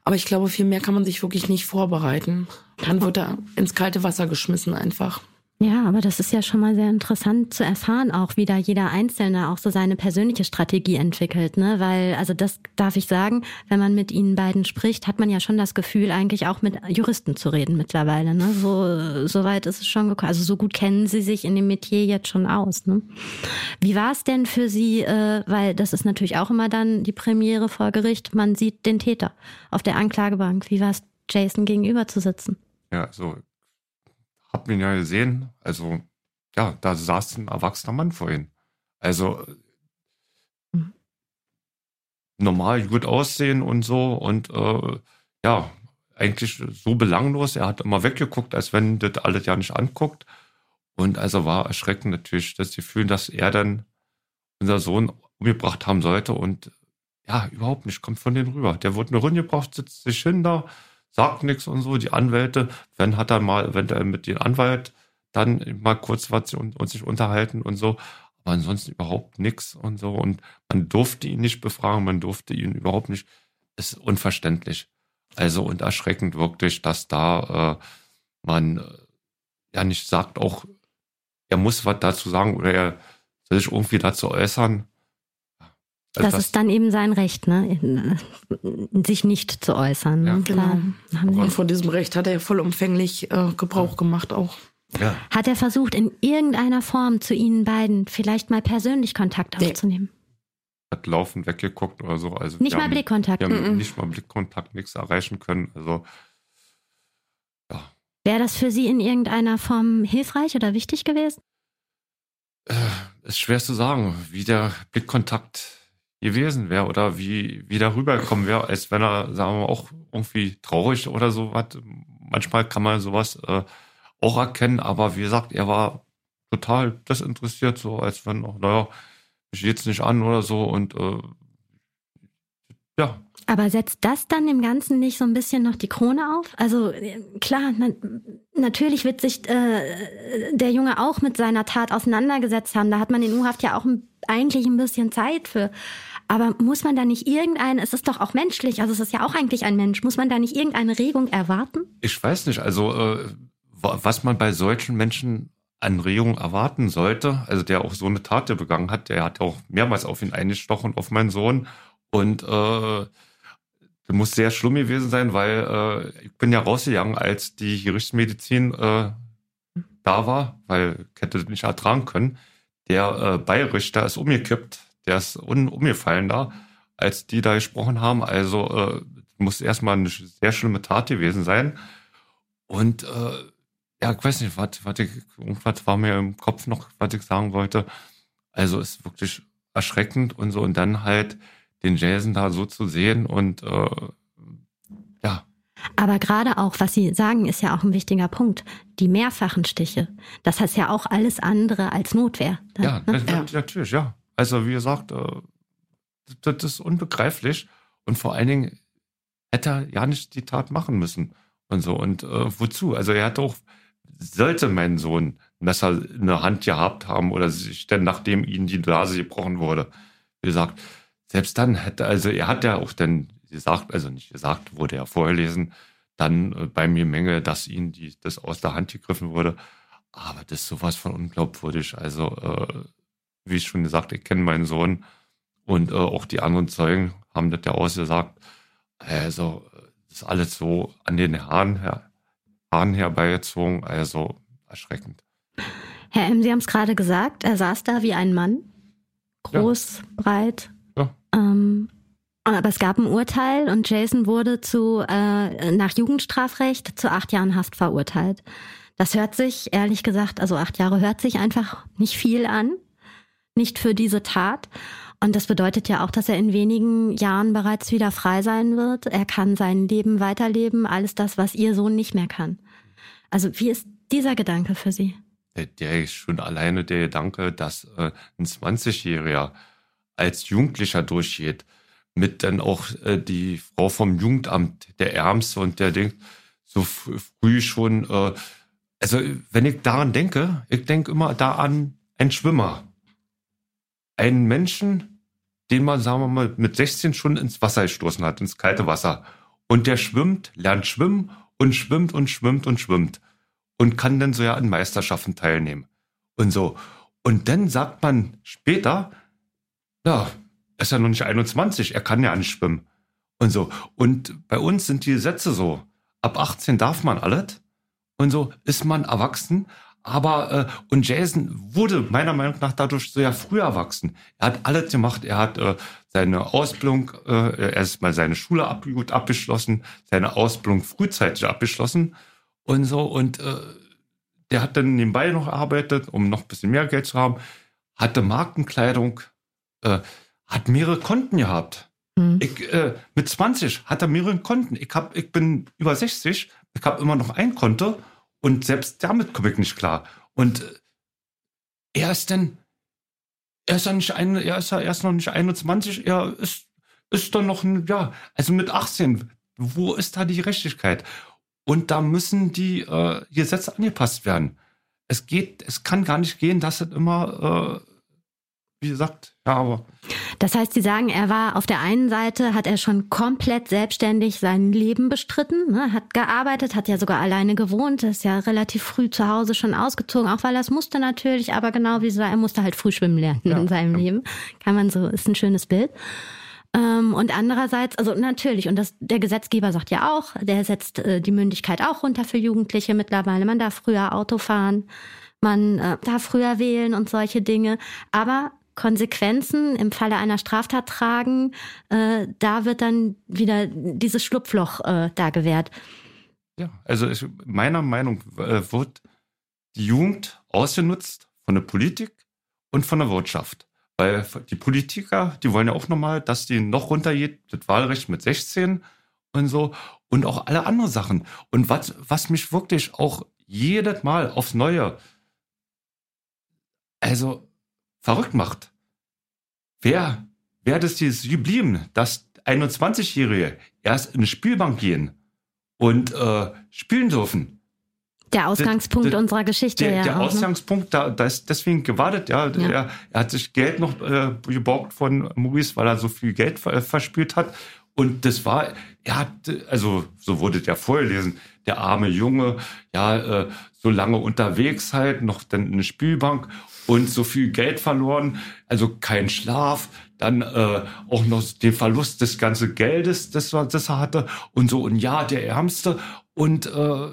Aber ich glaube, viel mehr kann man sich wirklich nicht vorbereiten. Dann wird er ins kalte Wasser geschmissen einfach. Ja, aber das ist ja schon mal sehr interessant zu erfahren, auch wie da jeder Einzelne auch so seine persönliche Strategie entwickelt, ne? Weil, also das darf ich sagen, wenn man mit ihnen beiden spricht, hat man ja schon das Gefühl, eigentlich auch mit Juristen zu reden mittlerweile, ne? So, so weit ist es schon gekommen. Also so gut kennen sie sich in dem Metier jetzt schon aus, ne? Wie war es denn für Sie, äh, weil das ist natürlich auch immer dann die Premiere vor Gericht, man sieht den Täter auf der Anklagebank. Wie war es, Jason gegenüber zu sitzen? Ja, so hab ihn ja gesehen. Also, ja, da saß ein erwachsener Mann vor ihm. Also, mhm. normal gut aussehen und so und äh, ja, eigentlich so belanglos. Er hat immer weggeguckt, als wenn das alles ja nicht anguckt. Und also war erschreckend natürlich das Gefühl, dass er dann unser Sohn umgebracht haben sollte und ja, überhaupt nicht, kommt von denen rüber. Der wurde nur rumgebracht, sitzt sich hin da, sagt nichts und so. Die Anwälte, wenn hat er mal eventuell mit dem Anwalt dann mal kurz was und, und sich unterhalten und so. Aber ansonsten überhaupt nichts und so. Und man durfte ihn nicht befragen, man durfte ihn überhaupt nicht. Ist unverständlich. Also und erschreckend wirklich, dass da äh, man äh, ja nicht sagt, auch er muss was dazu sagen oder er soll sich irgendwie dazu äußern. Das, das, ist dann eben sein Recht, ne? sich nicht zu äußern. Ja, genau. Und von diesem Recht hat er vollumfänglich äh, Gebrauch gemacht auch. Ja. Hat er versucht, in irgendeiner Form zu Ihnen beiden vielleicht mal persönlich Kontakt nee. aufzunehmen? Hat laufend weggeguckt oder so. Also nicht mal haben, Blickkontakt. Wir haben mm nicht mal Blickkontakt, nichts erreichen können. Also ja. Wäre das für Sie in irgendeiner Form hilfreich oder wichtig gewesen? Äh, ist schwer zu sagen, wie der Blickkontakt gewesen wäre oder wie, wie darüber gekommen wäre, als wenn er, sagen wir mal, auch irgendwie traurig oder so hat. Manchmal kann man sowas äh, auch erkennen, aber wie gesagt, er war total desinteressiert, so als wenn, naja, mich jetzt nicht an oder so und äh, ja. Aber setzt das dann dem Ganzen nicht so ein bisschen noch die Krone auf? Also klar, na, natürlich wird sich äh, der Junge auch mit seiner Tat auseinandergesetzt haben. Da hat man in U-Haft ja auch eigentlich ein bisschen Zeit für. Aber muss man da nicht irgendeine, es ist doch auch menschlich, also es ist ja auch eigentlich ein Mensch, muss man da nicht irgendeine Regung erwarten? Ich weiß nicht, also äh, was man bei solchen Menschen an Regung erwarten sollte, also der auch so eine Tat begangen hat, der hat auch mehrmals auf ihn eingestochen, auf meinen Sohn und äh, das muss sehr schlimm gewesen sein, weil äh, ich bin ja rausgegangen, als die Gerichtsmedizin äh, da war, weil ich hätte das nicht ertragen können. Der äh, Beirichter ist umgekippt, der ist un umgefallen da. als die da gesprochen haben. Also äh, muss erstmal eine sehr schlimme Tat gewesen sein. Und äh, ja, ich weiß nicht, was, was ich, irgendwas war mir im Kopf noch, was ich sagen wollte. Also ist wirklich erschreckend und so. Und dann halt den Jason da so zu sehen und äh, ja. Aber gerade auch, was Sie sagen, ist ja auch ein wichtiger Punkt. Die mehrfachen Stiche. Das heißt ja auch alles andere als Notwehr. Ja, ne? ja. natürlich, ja. Also wie gesagt, äh, das ist unbegreiflich. Und vor allen Dingen hätte er ja nicht die Tat machen müssen. Und so. Und äh, wozu? Also er hat auch, sollte mein Sohn ein Messer in der Hand gehabt haben oder sich denn, nachdem ihm die Nase gebrochen wurde, wie gesagt, selbst dann hätte, also er hat ja auch dann gesagt, also nicht gesagt, wurde ja vorgelesen, dann äh, bei mir Menge, dass ihm die, das aus der Hand gegriffen wurde. Aber das ist sowas von unglaubwürdig. Also, äh, wie ich schon gesagt, ich kenne meinen Sohn und äh, auch die anderen Zeugen haben das ja ausgesagt. Also, das ist alles so an den Haaren, her, Haaren herbeigezogen, also erschreckend. Herr M., Sie haben es gerade gesagt, er saß da wie ein Mann. Groß, ja. breit. Ja. Ähm, aber es gab ein Urteil und Jason wurde zu, äh, nach Jugendstrafrecht zu acht Jahren Haft verurteilt. Das hört sich, ehrlich gesagt, also acht Jahre hört sich einfach nicht viel an. Nicht für diese Tat. Und das bedeutet ja auch, dass er in wenigen Jahren bereits wieder frei sein wird. Er kann sein Leben weiterleben, alles das, was ihr Sohn nicht mehr kann. Also wie ist dieser Gedanke für Sie? Der ist schon alleine der Gedanke, dass äh, ein 20-Jähriger als Jugendlicher durchgeht, mit dann auch äh, die Frau vom Jugendamt, der Ärmste und der denkt so früh schon, äh, also wenn ich daran denke, ich denke immer da an einen Schwimmer. Einen Menschen, den man, sagen wir mal, mit 16 schon ins Wasser gestoßen hat, ins kalte Wasser. Und der schwimmt, lernt schwimmen und schwimmt und schwimmt und schwimmt. Und kann dann so ja an Meisterschaften teilnehmen. Und so. Und dann sagt man später, ja, er ist ja noch nicht 21, er kann ja nicht schwimmen. Und so. Und bei uns sind die Gesetze so. Ab 18 darf man alles. Und so ist man erwachsen. Aber, äh, und Jason wurde meiner Meinung nach dadurch sehr früh erwachsen. Er hat alles gemacht. Er hat äh, seine Ausbildung, äh, erst mal seine Schule ab, gut abgeschlossen, seine Ausbildung frühzeitig abgeschlossen und so. Und äh, der hat dann nebenbei noch gearbeitet, um noch ein bisschen mehr Geld zu haben, hatte Markenkleidung, äh, hat mehrere Konten gehabt. Mhm. Ich, äh, mit 20 hat er mehrere Konten. Ich, hab, ich bin über 60, ich habe immer noch ein Konto und selbst damit komme ich nicht klar. Und äh, er ist dann, er ist ja nicht ein, er ist ja erst noch nicht 21, er ist, ist dann noch ein, ja, also mit 18. Wo ist da die Gerechtigkeit? Und da müssen die äh, Gesetze angepasst werden. Es geht, es kann gar nicht gehen, dass es immer äh, wie gesagt, ja, aber. Das heißt, Sie sagen, er war auf der einen Seite, hat er schon komplett selbstständig sein Leben bestritten, ne, hat gearbeitet, hat ja sogar alleine gewohnt, ist ja relativ früh zu Hause schon ausgezogen, auch weil er es musste natürlich, aber genau wie so, er musste halt früh schwimmen lernen ja, in seinem ja. Leben. Kann man so, ist ein schönes Bild. Ähm, und andererseits, also natürlich, und das, der Gesetzgeber sagt ja auch, der setzt äh, die Mündigkeit auch runter für Jugendliche mittlerweile. Man darf früher Auto fahren, man äh, darf früher wählen und solche Dinge. Aber Konsequenzen im Falle einer Straftat tragen, äh, da wird dann wieder dieses Schlupfloch äh, da gewährt. Ja, also ich, meiner Meinung äh, wird die Jugend ausgenutzt von der Politik und von der Wirtschaft. Weil die Politiker, die wollen ja auch nochmal, dass die noch runtergeht, das Wahlrecht mit 16 und so und auch alle anderen Sachen. Und was, was mich wirklich auch jedes Mal aufs Neue, also verrückt macht. Wer, wer das dieses geblieben, dass 21-Jährige erst in eine Spielbank gehen und äh, spielen dürfen? Der Ausgangspunkt der, der, unserer Geschichte, der, ja. Der Ausgangspunkt, da, da ist deswegen gewartet, ja. ja. Er, er, hat sich Geld noch äh, geborgt von Maurice, weil er so viel Geld ver, verspielt hat. Und das war, er hat, also so wurde der vorgelesen, der arme Junge, ja, äh, so lange unterwegs halt, noch dann eine Spielbank und so viel Geld verloren, also kein Schlaf, dann äh, auch noch den Verlust des ganzen Geldes, das, das er hatte und so ein Jahr der Ärmste und äh,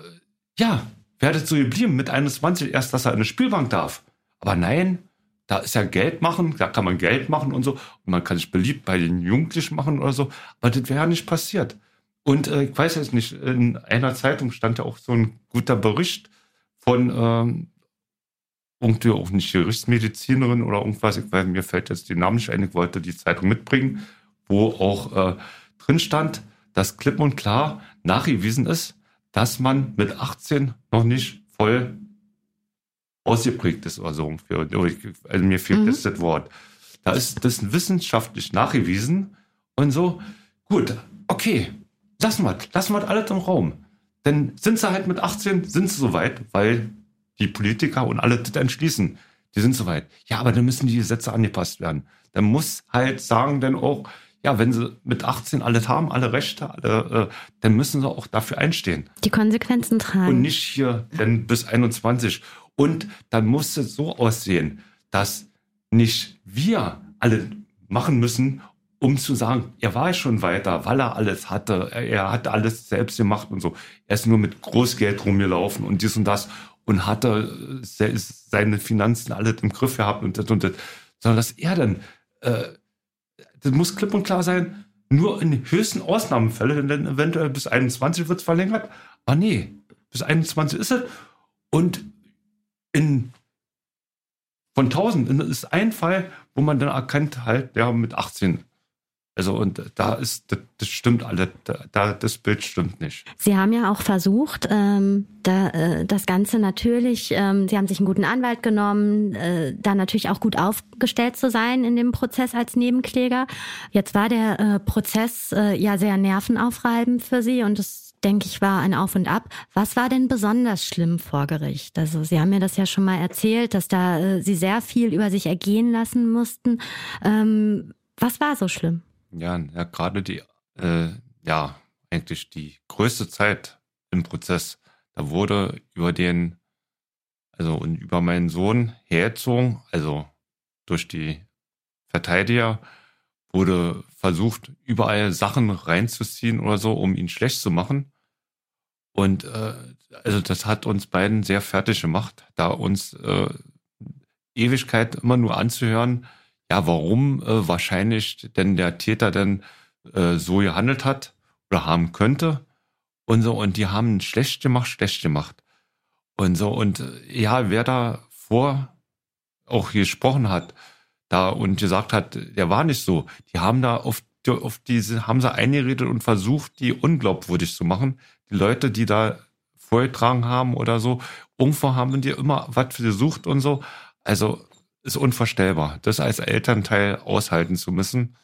ja, werdet so geblieben mit 21 erst, dass er eine Spielbank darf. Aber nein, da ist ja Geld machen, da kann man Geld machen und so. Und man kann sich beliebt bei den Jugendlichen machen oder so. Aber das wäre ja nicht passiert. Und äh, ich weiß jetzt nicht, in einer Zeitung stand ja auch so ein guter Bericht von ähm, irgendwie auch nicht Gerichtsmedizinerin oder irgendwas, ich weiß, mir fällt jetzt die Namen nicht ein, ich wollte die Zeitung mitbringen, wo auch äh, drin stand, dass klipp und klar nachgewiesen ist, dass man mit 18 noch nicht voll ausgeprägt ist oder so. Also mir fehlt mhm. jetzt das Wort. Da ist das wissenschaftlich nachgewiesen und so. Gut, okay, lassen wir, lassen wir alles im Raum. Denn sind sie halt mit 18, sind sie soweit, weil die Politiker und alle das entschließen. Die sind soweit. Ja, aber dann müssen die Gesetze angepasst werden. Dann muss halt sagen dann auch, ja, wenn sie mit 18 alles haben, alle Rechte, alle, äh, dann müssen sie auch dafür einstehen. Die Konsequenzen tragen. Und nicht hier denn bis 21. Und dann muss es so aussehen, dass nicht wir alle machen müssen, um zu sagen, er war schon weiter, weil er alles hatte. Er hat alles selbst gemacht und so. Er ist nur mit Großgeld rumgelaufen und dies und das und hatte seine Finanzen alle im Griff gehabt und das und das. Sondern dass er dann, äh, das muss klipp und klar sein, nur in höchsten Ausnahmefällen, denn eventuell bis 21 wird es verlängert. Aber nee, bis 21 ist es. Und in von 1000 ist ein Fall, wo man dann erkennt, halt, der mit 18 also und da ist, das, stimmt alle, da, das Bild stimmt nicht. Sie haben ja auch versucht, ähm, da, äh, das Ganze natürlich, ähm, Sie haben sich einen guten Anwalt genommen, äh, da natürlich auch gut aufgestellt zu sein in dem Prozess als Nebenkläger. Jetzt war der äh, Prozess äh, ja sehr nervenaufreibend für Sie und das denke ich, war ein Auf und Ab. Was war denn besonders schlimm vor Gericht? Also Sie haben mir das ja schon mal erzählt, dass da äh, Sie sehr viel über sich ergehen lassen mussten. Ähm, was war so schlimm? Ja, ja gerade die, äh, ja, eigentlich die größte Zeit im Prozess, da wurde über den, also und über meinen Sohn hergezogen, also durch die Verteidiger, wurde versucht, überall Sachen reinzuziehen oder so, um ihn schlecht zu machen. Und äh, also das hat uns beiden sehr fertig gemacht, da uns äh, Ewigkeit immer nur anzuhören, ja, warum äh, wahrscheinlich denn der Täter denn äh, so gehandelt hat oder haben könnte und so und die haben schlecht gemacht, schlecht gemacht und so und äh, ja, wer da vor auch gesprochen hat da und gesagt hat, der war nicht so, die haben da auf auf diese haben sie eingeredet und versucht, die unglaubwürdig zu machen. Die Leute, die da vorgetragen haben oder so, irgendwo haben die immer was gesucht und so. Also ist unvorstellbar, das als Elternteil aushalten zu müssen.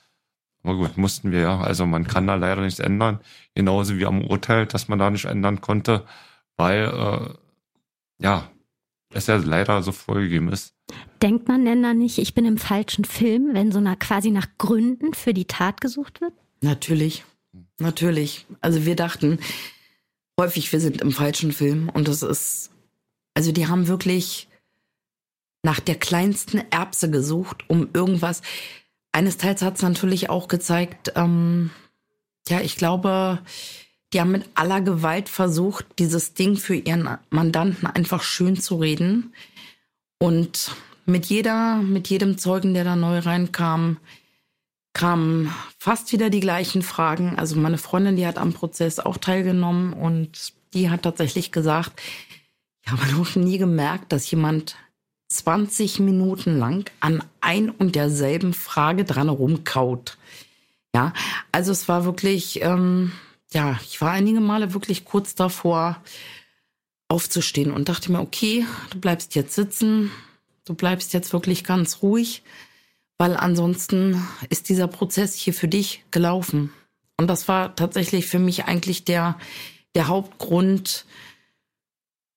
Aber gut, mussten wir ja. Also man kann da leider nichts ändern. Genauso wie am Urteil, dass man da nicht ändern konnte, weil äh, ja, es ja leider so vorgegeben ist. Denkt man denn da nicht, ich bin im falschen Film, wenn so nach, quasi nach Gründen für die Tat gesucht wird? Natürlich, natürlich. Also wir dachten häufig, wir sind im falschen Film und das ist, also die haben wirklich nach der kleinsten Erbse gesucht, um irgendwas. Eines Teils hat es natürlich auch gezeigt, ähm, ja, ich glaube, die haben mit aller Gewalt versucht, dieses Ding für ihren Mandanten einfach schön zu reden. Und mit jeder, mit jedem Zeugen, der da neu reinkam, kamen fast wieder die gleichen Fragen. Also meine Freundin, die hat am Prozess auch teilgenommen und die hat tatsächlich gesagt, ich habe noch nie gemerkt, dass jemand 20 Minuten lang an ein und derselben Frage dran rumkaut. Ja, also es war wirklich, ähm, ja, ich war einige Male wirklich kurz davor, aufzustehen und dachte mir, okay, du bleibst jetzt sitzen, du bleibst jetzt wirklich ganz ruhig, weil ansonsten ist dieser Prozess hier für dich gelaufen. Und das war tatsächlich für mich eigentlich der, der Hauptgrund,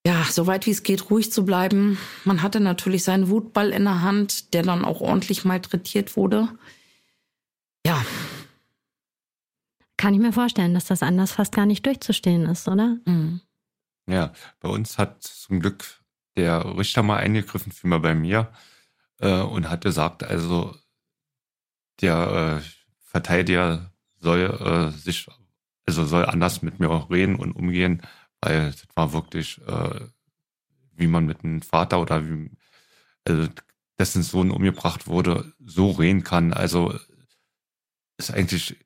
ja, soweit wie es geht, ruhig zu bleiben. Man hatte natürlich seinen Wutball in der Hand, der dann auch ordentlich malträtiert wurde. Ja. Kann ich mir vorstellen, dass das anders fast gar nicht durchzustehen ist, oder? Mhm. Ja, bei uns hat zum Glück der Richter mal eingegriffen, vielmehr bei mir, äh, und hat gesagt, also der äh, Verteidiger soll äh, sich, also soll anders mit mir auch reden und umgehen, weil das war wirklich, äh, wie man mit einem Vater oder wie, also dessen Sohn umgebracht wurde, so reden kann. Also ist eigentlich,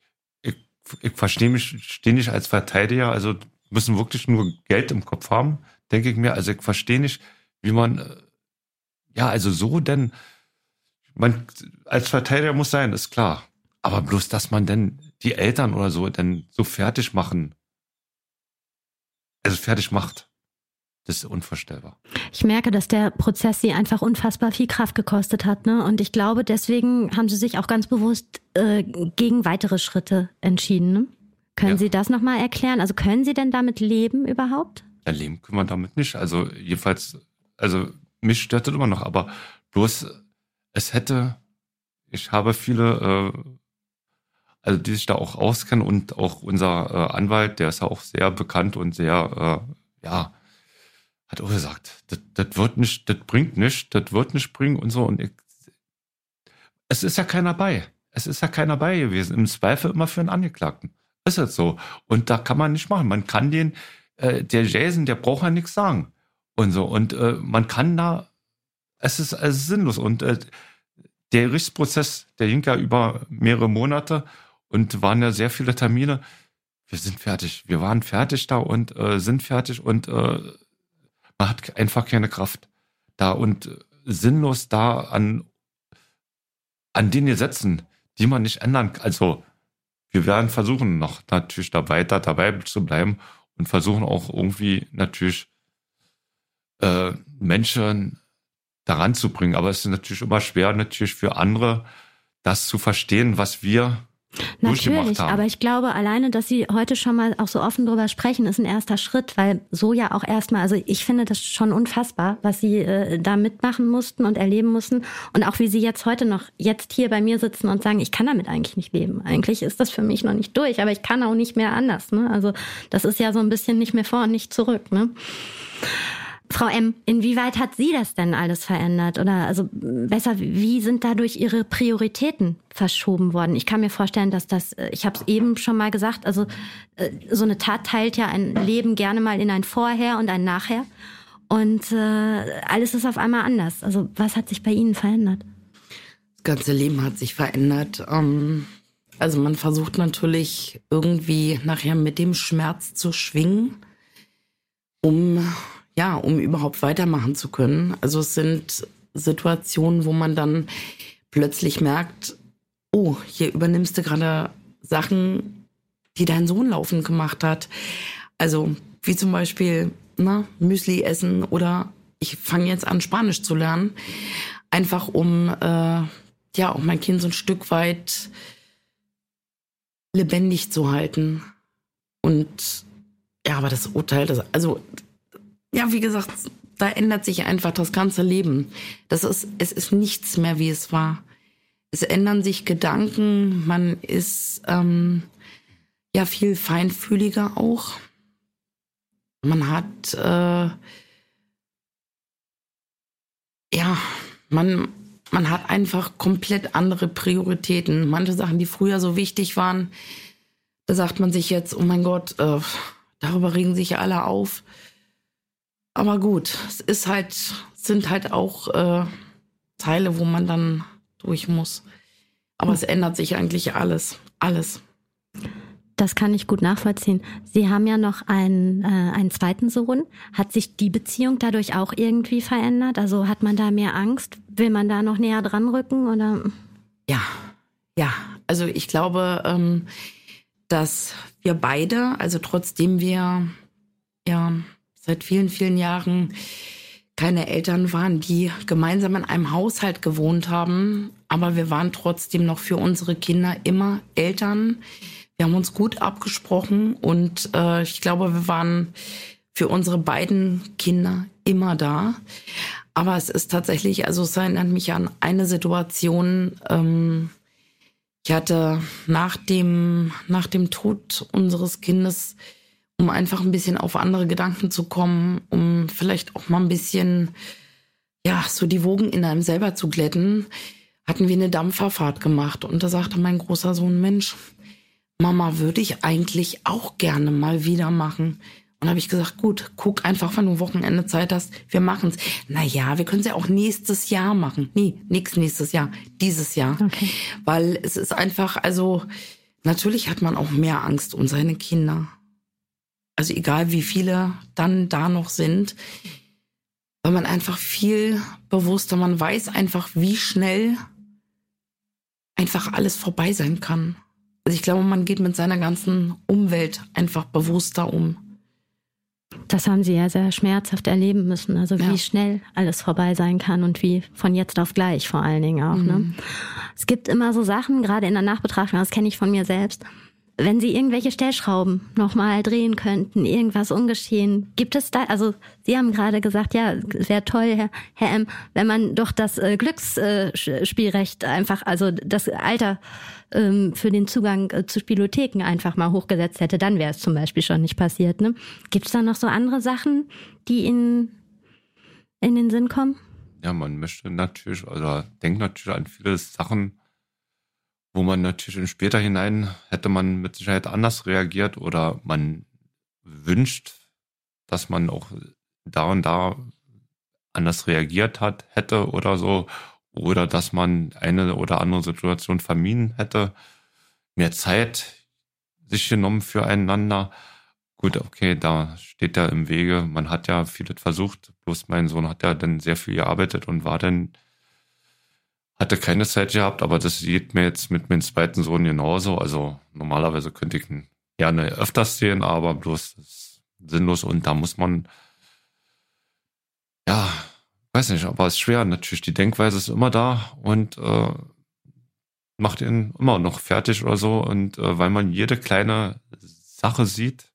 ich, ich verstehe mich, stehe nicht als Verteidiger, also müssen wirklich nur Geld im Kopf haben, denke ich mir. Also ich verstehe nicht, wie man, äh, ja, also so denn, man als Verteidiger muss sein, ist klar. Aber bloß, dass man denn die Eltern oder so dann so fertig machen, also fertig macht. Das ist unvorstellbar. Ich merke, dass der Prozess sie einfach unfassbar viel Kraft gekostet hat. Ne? Und ich glaube, deswegen haben sie sich auch ganz bewusst äh, gegen weitere Schritte entschieden. Ne? Können ja. Sie das nochmal erklären? Also können Sie denn damit leben überhaupt? Ja, leben können wir damit nicht. Also jedenfalls, also mich stört das immer noch, aber bloß es hätte, ich habe viele, äh, also die sich da auch auskennen und auch unser äh, Anwalt, der ist ja auch sehr bekannt und sehr, äh, ja, hat auch gesagt, das, wird nicht, das bringt nicht, das wird nicht bringen und so. Und ich, es ist ja keiner bei. Es ist ja keiner bei gewesen. Im Zweifel immer für einen Angeklagten. Ist jetzt so. Und da kann man nicht machen. Man kann den, äh, der Jason, der braucht ja nichts sagen. Und so. Und äh, man kann da, es ist, es ist sinnlos. Und äh, der Gerichtsprozess, der ging ja über mehrere Monate und waren ja sehr viele Termine. Wir sind fertig. Wir waren fertig da und äh, sind fertig und äh, man hat einfach keine Kraft da und sinnlos da an, an den Gesetzen, die man nicht ändern kann. Also, wir werden versuchen, noch natürlich da weiter dabei zu bleiben und versuchen auch irgendwie natürlich äh, Menschen daran zu bringen. Aber es ist natürlich immer schwer, natürlich für andere, das zu verstehen, was wir Natürlich, aber ich glaube, alleine, dass Sie heute schon mal auch so offen drüber sprechen, ist ein erster Schritt, weil so ja auch erstmal, also ich finde das schon unfassbar, was Sie äh, da mitmachen mussten und erleben mussten und auch wie Sie jetzt heute noch jetzt hier bei mir sitzen und sagen, ich kann damit eigentlich nicht leben. Eigentlich ist das für mich noch nicht durch, aber ich kann auch nicht mehr anders. Ne? Also das ist ja so ein bisschen nicht mehr vor und nicht zurück. Ne? Frau M., inwieweit hat sie das denn alles verändert? Oder also besser, wie sind dadurch Ihre Prioritäten verschoben worden? Ich kann mir vorstellen, dass das, äh, ich habe es eben schon mal gesagt, also äh, so eine Tat teilt ja ein Leben gerne mal in ein Vorher und ein Nachher. Und äh, alles ist auf einmal anders. Also was hat sich bei Ihnen verändert? Das ganze Leben hat sich verändert. Ähm, also man versucht natürlich irgendwie nachher mit dem Schmerz zu schwingen, um ja, um überhaupt weitermachen zu können. Also es sind Situationen, wo man dann plötzlich merkt, oh, hier übernimmst du gerade Sachen, die dein Sohn laufend gemacht hat. Also wie zum Beispiel na, Müsli essen oder ich fange jetzt an, Spanisch zu lernen, einfach um äh, ja auch mein Kind so ein Stück weit lebendig zu halten. Und ja, aber das Urteil, das, also ja, wie gesagt, da ändert sich einfach das ganze Leben. Das ist, es ist nichts mehr, wie es war. Es ändern sich Gedanken, man ist ähm, ja viel feinfühliger auch. Man hat äh, ja, man, man hat einfach komplett andere Prioritäten. Manche Sachen, die früher so wichtig waren, da sagt man sich jetzt, oh mein Gott, äh, darüber regen sich ja alle auf. Aber gut, es ist halt, sind halt auch äh, Teile, wo man dann durch muss. Aber es ändert sich eigentlich alles. Alles. Das kann ich gut nachvollziehen. Sie haben ja noch einen, äh, einen zweiten Sohn. Hat sich die Beziehung dadurch auch irgendwie verändert? Also hat man da mehr Angst? Will man da noch näher dran rücken oder? Ja, ja. Also ich glaube, ähm, dass wir beide, also trotzdem wir ja seit vielen, vielen Jahren keine Eltern waren, die gemeinsam in einem Haushalt gewohnt haben. Aber wir waren trotzdem noch für unsere Kinder immer Eltern. Wir haben uns gut abgesprochen und äh, ich glaube, wir waren für unsere beiden Kinder immer da. Aber es ist tatsächlich, also es erinnert mich an eine Situation. Ähm, ich hatte nach dem, nach dem Tod unseres Kindes um einfach ein bisschen auf andere Gedanken zu kommen, um vielleicht auch mal ein bisschen, ja, so die Wogen in einem selber zu glätten, hatten wir eine Dampferfahrt gemacht. Und da sagte mein großer Sohn, Mensch, Mama würde ich eigentlich auch gerne mal wieder machen. Und habe ich gesagt, gut, guck einfach, wenn du Wochenende Zeit hast, wir machen's. Naja, wir können es ja auch nächstes Jahr machen. Nee, nix nächstes Jahr, dieses Jahr. Okay. Weil es ist einfach, also natürlich hat man auch mehr Angst um seine Kinder. Also egal wie viele dann da noch sind, weil man einfach viel bewusster, man weiß einfach, wie schnell einfach alles vorbei sein kann. Also ich glaube, man geht mit seiner ganzen Umwelt einfach bewusster um. Das haben Sie ja sehr schmerzhaft erleben müssen. Also wie Ja. schnell alles vorbei sein kann und wie von jetzt auf gleich vor allen Dingen auch. Ne? Mhm. Es gibt immer so Sachen, gerade in der Nachbetrachtung, das kenne ich von mir selbst. Wenn Sie irgendwelche Stellschrauben nochmal drehen könnten, irgendwas ungeschehen, gibt es da, also Sie haben gerade gesagt, ja, wäre toll, Herr, Herr M., wenn man doch das äh, Glücksspielrecht einfach, also das Alter ähm, für den Zugang äh, zu Spielotheken einfach mal hochgesetzt hätte, dann wäre es zum Beispiel schon nicht passiert. Ne? Gibt es da noch so andere Sachen, die Ihnen in den Sinn kommen? Ja, man möchte natürlich oder denkt natürlich an viele Sachen, wo man natürlich später hinein hätte man mit Sicherheit anders reagiert oder man wünscht, dass man auch da und da anders reagiert hat, hätte oder so, oder dass man eine oder andere Situation vermieden hätte, mehr Zeit sich genommen füreinander. Gut, okay, da steht ja im Wege. Man hat ja vieles versucht. Bloß mein Sohn hat ja dann sehr viel gearbeitet und war dann, hatte keine Zeit gehabt, aber das geht mir jetzt mit meinem zweiten Sohn genauso. Also normalerweise könnte ich ihn gerne öfters sehen, aber bloß ist sinnlos und da muss man, ja, weiß nicht, aber es ist schwer. Natürlich, die Denkweise ist immer da und äh, macht ihn immer noch fertig oder so. Und äh, weil man jede kleine Sache sieht,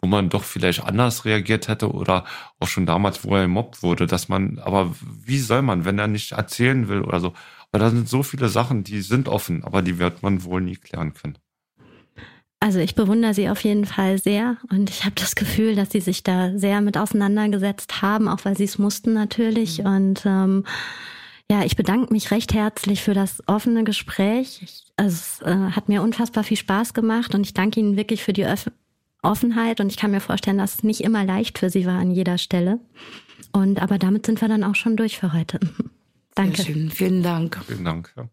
wo man doch vielleicht anders reagiert hätte oder auch schon damals, wo er gemobbt wurde, dass man, aber wie soll man, wenn er nicht erzählen will oder so? Aber da sind so viele Sachen, die sind offen, aber die wird man wohl nie klären können. Also ich bewundere Sie auf jeden Fall sehr und ich habe das Gefühl, dass Sie sich da sehr mit auseinandergesetzt haben, auch weil Sie es mussten natürlich. Und ähm, ja, ich bedanke mich recht herzlich für das offene Gespräch. Ich, also es äh, hat mir unfassbar viel Spaß gemacht und ich danke Ihnen wirklich für die Öff Offenheit und ich kann mir vorstellen, dass es nicht immer leicht für Sie war an jeder Stelle. Und aber damit sind wir dann auch schon durch für heute. Danke. Sehr schön. Vielen Dank. Vielen Dank. Ja.